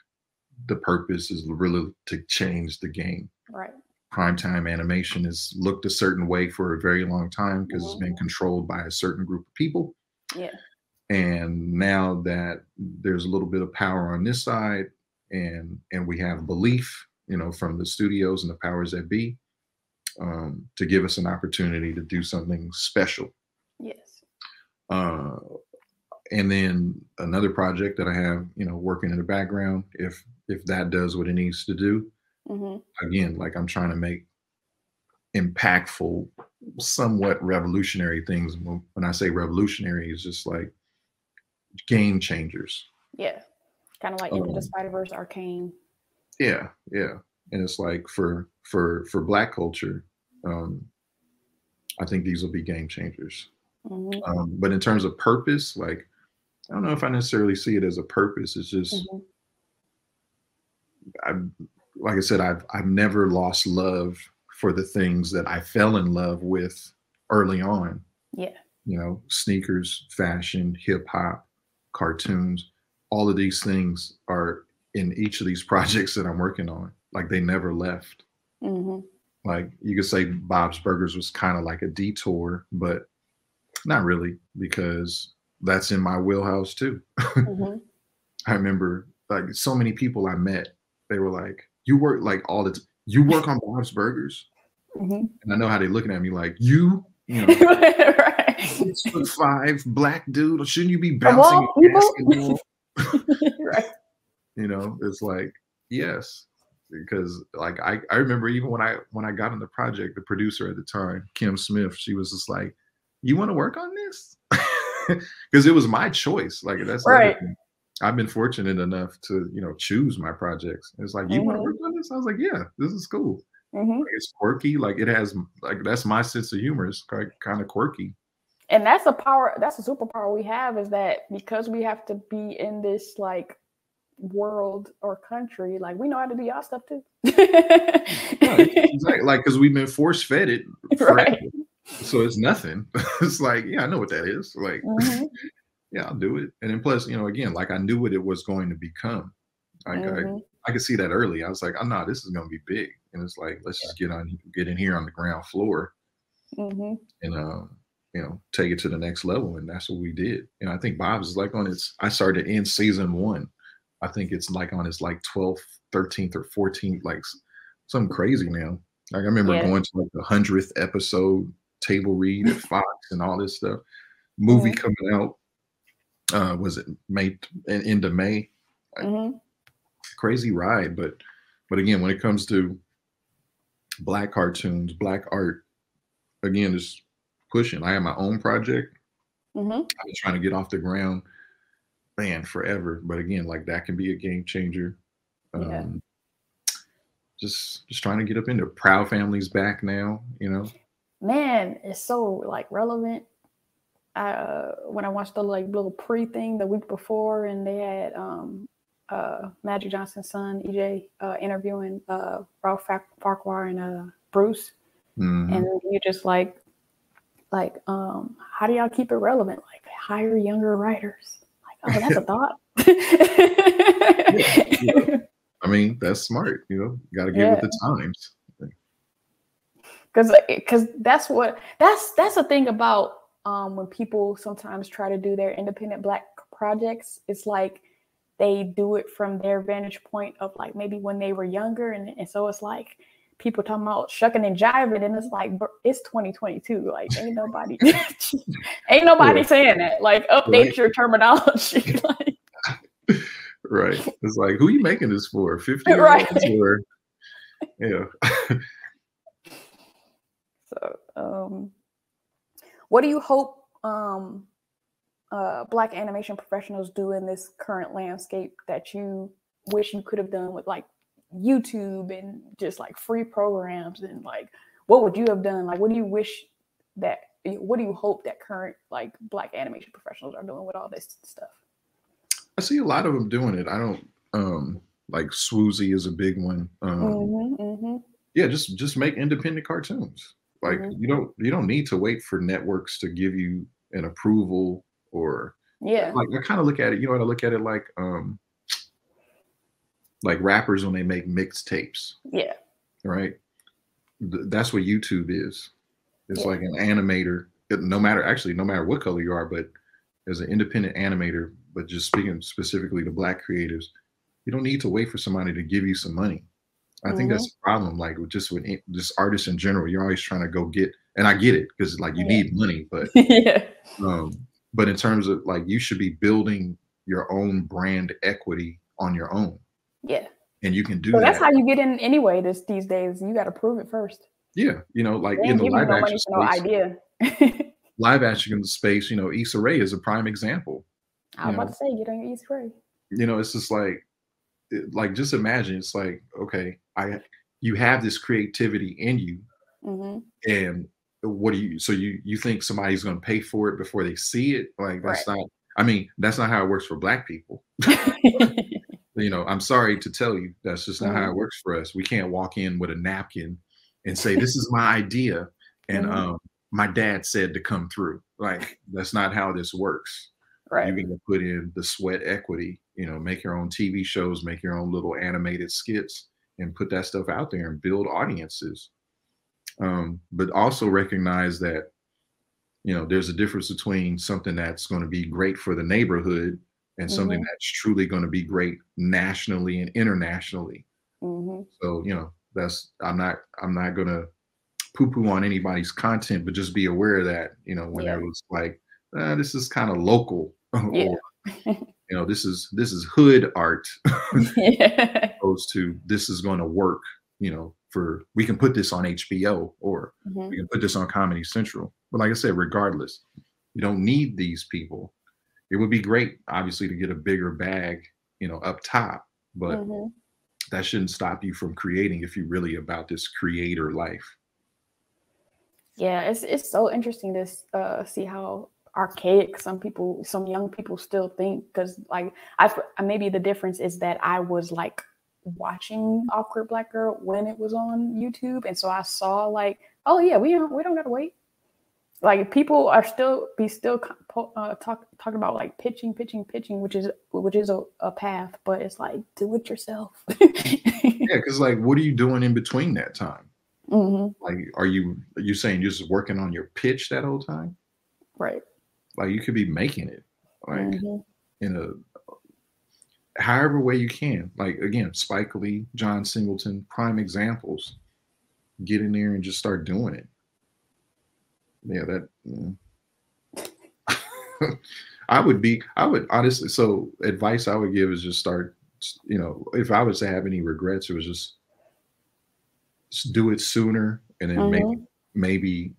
The purpose is really to change the game. right. Primetime animation has looked a certain way for a very long time because it's been controlled by a certain group of people. Yeah. And now that there's a little bit of power on this side, and and we have belief, you know, from the studios and the powers that be, um, to give us an opportunity to do something special. Uh, and then another project that I have, you know, working in the background, if if that does what it needs to do, hmm again, like I'm trying to make impactful, somewhat revolutionary things. When when I say revolutionary, it's just like game changers. Yeah. Kind of like Into the Um, Spider Verse, Arcane. Yeah, yeah. And it's like for for for black culture, um, I think these will be game changers. Mm-hmm. Um, but in terms of purpose, like I don't know if I necessarily see it as a purpose. It's just mm-hmm. I like I said, I've I've never lost love for the things that I fell in love with early on. Yeah. You know, sneakers, fashion, hip hop, cartoons, all of these things are in each of these projects that I'm working on. Like they never left. Mm-hmm. Like you could say Bob's Burgers was kind of like a detour, but not really because that's in my wheelhouse too. Mm-hmm. I remember like so many people I met, they were like, "You work like all the t- you work on Bob's Burgers," mm-hmm. and I know how they're looking at me like, "You, you know, right. six foot five black dude, shouldn't you be bouncing basketball?" right. You know, it's like yes, because like I I remember even when I when I got on the project, the producer at the time, Kim Smith, she was just like, "You want to work on this?" because it was my choice. Like that's right. I've been fortunate enough to you know choose my projects. It's like you mm-hmm. want to work on this? I was like, yeah, this is cool. Mm-hmm. Like, it's quirky. Like it has like that's my sense of humor. It's kind kind of quirky. And that's a power. That's a superpower we have is that because we have to be in this like world or country, like we know how to do y'all stuff too. right, exactly. Like because we've been force fed it. Right so it's nothing. it's like, yeah, I know what that is. Like, mm-hmm. yeah, I'll do it. And then plus, you know, again, like I knew what it was going to become. Like mm-hmm. I, I could see that early. I was like, oh no, this is going to be big. And it's like, let's just get on, get in here on the ground floor, mm-hmm. and uh, you know, take it to the next level. And that's what we did. And I think Bob's is like on its. I started in season one. I think it's like on its like 12th, 13th, or 14th, like something crazy now. Like I remember yeah. going to like the hundredth episode table read at Fox and all this stuff. Movie mm-hmm. coming out uh was it May in of May? Mm-hmm. Crazy ride, but but again, when it comes to black cartoons, black art, again, just pushing. I have my own project. Mm-hmm. I've been trying to get off the ground, man, forever. But again, like that can be a game changer. Yeah. Um, just just trying to get up into proud families back now, you know man, it's so like relevant. I, Uh, when I watched the like little pre thing the week before, and they had um, uh, Magic Johnson's son EJ uh, interviewing uh, Ralph Farquhar and uh, Bruce, mm-hmm. and you just like, like, um, how do y'all keep it relevant? Like hire younger writers. Like, oh, that's a thought. yeah, yeah. I mean, that's smart. You know, got to get yeah. with the times because because that's what that's that's the thing about um, when people sometimes try to do their independent black projects it's like they do it from their vantage point of like maybe when they were younger and, and so it's like people talking about shucking and jiving and it's like it's 2022 like ain't nobody ain't nobody yeah. saying that like update right. your terminology like right it's like who are you making this for 50 right. or yeah um, what do you hope um, uh, Black animation professionals do in this current landscape that you wish you could have done with like YouTube and just like free programs and like what would you have done? Like, what do you wish that? What do you hope that current like Black animation professionals are doing with all this stuff? I see a lot of them doing it. I don't um like Swoozie is a big one. Um, mm-hmm, mm-hmm. Yeah, just just make independent cartoons. Like mm-hmm. you don't you don't need to wait for networks to give you an approval or yeah. Like I kind of look at it, you know, I look at it like um like rappers when they make mixtapes. Yeah. Right. Th- that's what YouTube is. It's yeah. like an animator. no matter actually, no matter what color you are, but as an independent animator, but just speaking specifically to black creatives, you don't need to wait for somebody to give you some money. I think mm-hmm. that's a problem. Like with just with just artists in general, you're always trying to go get, and I get it because like you yeah. need money, but yeah. Um, but in terms of like you should be building your own brand equity on your own. Yeah. And you can do so that. That's how you get in anyway. This these days, you got to prove it first. Yeah, you know, like in the live no action space, no idea. live action space, you know, Issa Rae is a prime example. I was about to say, get on your Issa Rae. You know, it's just like like just imagine it's like okay i you have this creativity in you mm-hmm. and what do you so you you think somebody's going to pay for it before they see it like that's Right. not i mean that's not how it works for black people you know i'm sorry to tell you that's just not how Mhm. it works for us we can't walk in with a napkin and say this is my idea and Mhm. um my dad said to come through like that's not how this works right. you're going to put in the sweat equity you know make your own tv shows make your own little animated skits and put that stuff out there and build audiences um, but also recognize that you know there's a difference between something that's going to be great for the neighborhood and something Mhm. that's truly going to be great nationally and internationally hmm so you know that's i'm not i'm not going to poo poo on anybody's content but just be aware of that you know when Yeah. there was like uh, this is kind of local Yeah. or you know this is this is hood art yeah. opposed to this is going to work you know for we can put this on hbo or Mhm. we can put this on comedy central but like i said regardless you don't need these people it would be great obviously to get a bigger bag you know up top but Mhm. that shouldn't stop you from creating if you're really about this creator life Yeah, it's it's so interesting to uh, see how archaic some people, some young people still think. Because like I, uh, maybe the difference is that I was like watching Awkward Black Girl when it was on YouTube, and so I saw like, oh yeah, we don't we don't gotta wait. Like people are still be still uh, talk talking about like pitching, pitching, pitching, which is which is a, a path, but it's like do it yourself. yeah because like what are you doing in between that time hmm like are you are you saying you're just working on your pitch that whole time Right. Like you could be making it like Mhm. in a however way you can. Like again, Spike Lee, John Singleton, prime examples. Get in there and just start doing it. Yeah, that. mm. I would be. I would honestly. So advice I would give is just start. You know, if I was to have any regrets, it was just, just do it sooner, and then maybe Mhm. maybe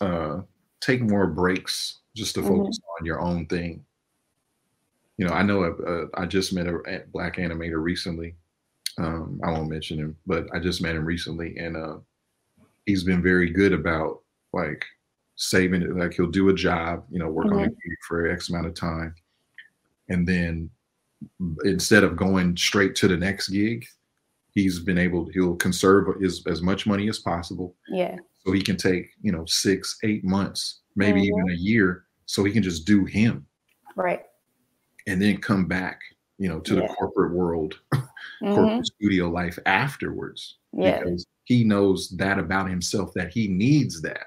uh, take more breaks just to Mhm. focus on your own thing. You know, I know uh, I just met a black animator recently. Um, I won't mention him, but I just met him recently, and uh, he's been very good about like saving it. Like he'll do a job, you know, work on a Mhm. gig for X amount of time, and then instead of going straight to the next gig, he's been able. He'll conserve his as much money as possible Yeah. so he can take you know six eight months maybe Mhm. even a year so he can just do him Right. and then come back you know to Yeah. the corporate world Mhm. corporate studio life afterwards Yeah. because he knows that about himself that he needs that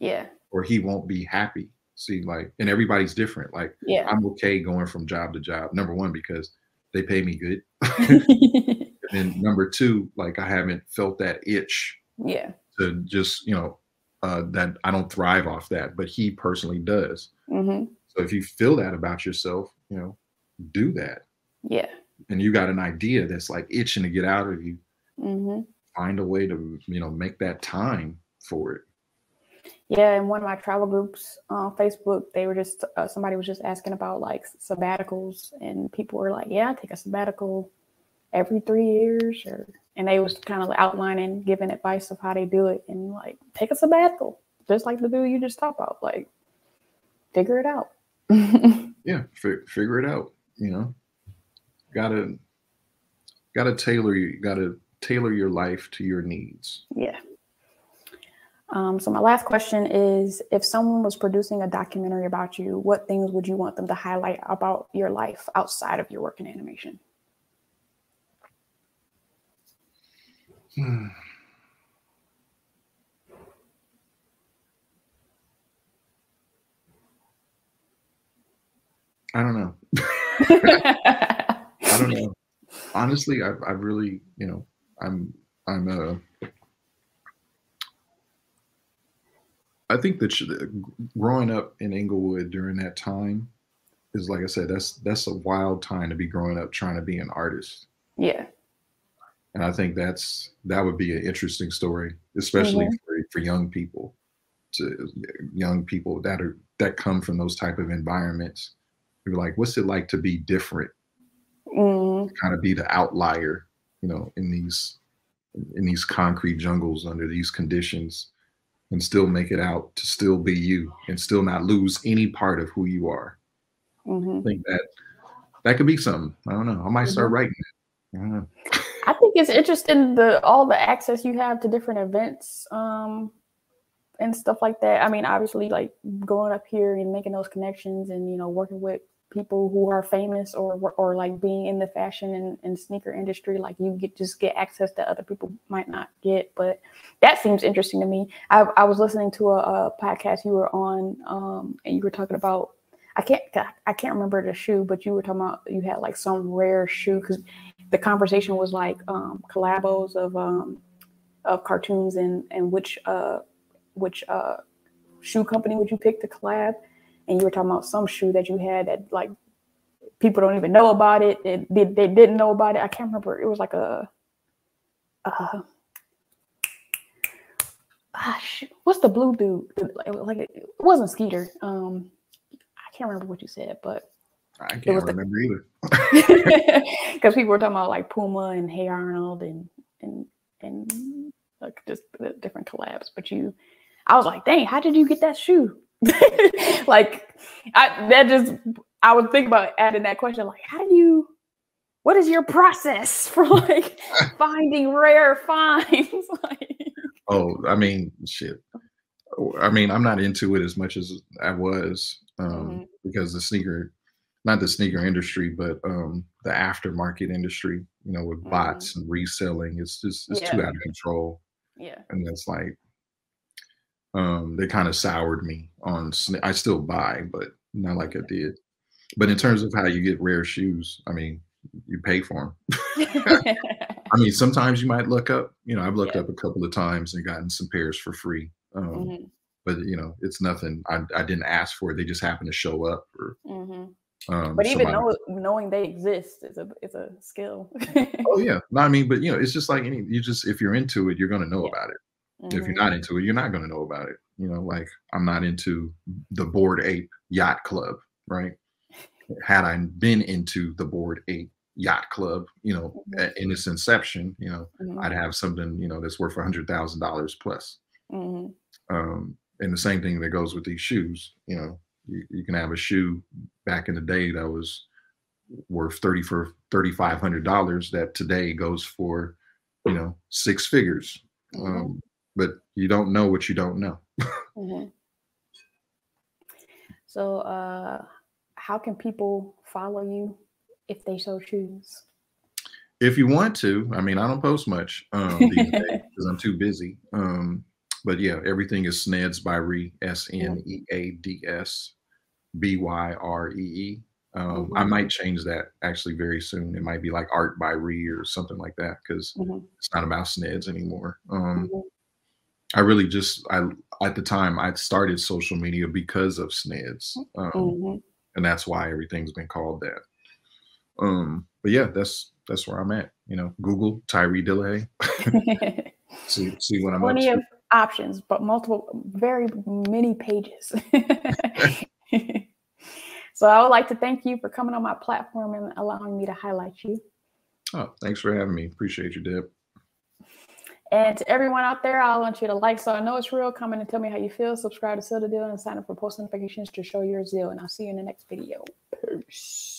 Yeah. or he won't be happy see like and everybody's different like Yeah. i'm okay going from job to job number one because they pay me good and number two like i haven't felt that itch yeah. to just you know uh, that I don't thrive off that, but he personally does. hmm So if you feel that about yourself, you know, do that. Yeah. And you got an idea that's like itching to get out of you, Mm-hmm. find a way to you know make that time for it. Yeah. In one of my travel groups on Facebook, they were just uh, somebody was just asking about like sabbaticals, and people were like, "Yeah, I take a sabbatical every three years," or and they was kind of outlining, giving advice of how they do it, and like take a sabbatical, just like the dude you just talked about, like figure it out. Yeah, fi- figure it out. You know, gotta gotta tailor you gotta tailor your life to your needs. Yeah. Um, so my last question is if someone was producing a documentary about you, what things would you want them to highlight about your life outside of your work in animation? I don't know. I don't know. Honestly, I've, I've really, you know, I'm, I'm, uh, I think that growing up in Inglewood during that time is, like I said, that's, that's a wild time to be growing up trying to be an artist. yeah. And I think that's, that would be an interesting story, especially Mhm. for, for young people to young people that are, that come from those type of environments. You're like, what's it like to be different? Mm, kind of be the outlier, you know, in these in these concrete jungles under these conditions. and still make it out to still be you and still not lose any part of who you are. Mm-hmm. I think that that could be something. I don't know. I might start mm-hmm. writing it. I, think it's interesting the all the access you have to different events um, and stuff like that. I mean, obviously, like going up here and making those connections and you know working with people who are famous or or like being in the fashion and, and, sneaker industry like you get just get access that other people might not get but that seems interesting to me i, I was listening to a, a, podcast you were on um, and you were talking about i can't i can't remember the shoe but you were talking about you had like some rare shoe because the conversation was like um, collabos of um, of cartoons and and which uh which uh shoe company would you pick to collab and you were talking about some shoe that you had that like people don't even know about it. They, they, they didn't know about it. I can't remember. It was like a, uh, gosh, what's the blue dude? Like it wasn't Skeeter. Um, I can't remember what you said, but I can't remember the, either. Because people were talking about like Puma and Hey Arnold and and and like just different collabs. But you, I was like, dang, how did you get that shoe? like I that just I would think about adding that question like how do you what is your process for like finding rare finds like oh I mean shit I mean I'm not into it as much as I was um mm-hmm. because the sneaker not the sneaker industry but um the aftermarket industry you know with mm-hmm. bots and reselling it's just it's yeah. too out of control yeah and it's like um, they kind of soured me on. I still buy, but not like I did. But in terms of how you get rare shoes, I mean, you pay for them. I mean, sometimes you might look up. You know, I've looked yeah. up a couple of times and gotten some pairs for free. Um, mm-hmm. But you know, it's nothing. I, I didn't ask for it. They just happen to show up. Or, mm-hmm. Um, but even know, knowing they exist is a is a skill. oh yeah, no, I mean, but you know, it's just like any. You just if you're into it, you're going to know yeah. about it. Mm-hmm. If you're not mm-hmm. into it, you're not going to know about it. You know, like I'm not into the Bored Ape Yacht Club, right? Had I been into the Bored Ape Yacht Club, you know, mm-hmm. in its inception, you know, mm-hmm. I'd have something, you know, that's worth a hundred thousand dollars plus. Mm-hmm. Um, and the same thing that goes with these shoes. You know, you, you can have a shoe back in the day that was worth thirty for thirty five hundred dollars that today goes for, you know, six figures. Mm-hmm. Um, but you don't know what you don't know. mm-hmm. So, uh, how can people follow you if they so choose? If you want to, I mean, I don't post much um, because I'm too busy. Um, but yeah, everything is Sneads by S N E A D S B Y R E E. Um, mm-hmm. I might change that actually very soon. It might be like Art by Ree or something like that because mm-hmm. it's not about Sneads anymore. Um, mm-hmm. I really just I at the time I started social media because of Sneads, um, mm-hmm. and that's why everything's been called that. Um, but yeah, that's that's where I'm at. You know, Google Tyree Dillihay. see see what I'm Plenty of options, but multiple, very many pages. so I would like to thank you for coming on my platform and allowing me to highlight you. Oh, thanks for having me. Appreciate you, Deb. And to everyone out there, I want you to like so I know it's real. Comment and tell me how you feel. Subscribe to Seal the Deal and sign up for post notifications to show your zeal. And I'll see you in the next video. Peace.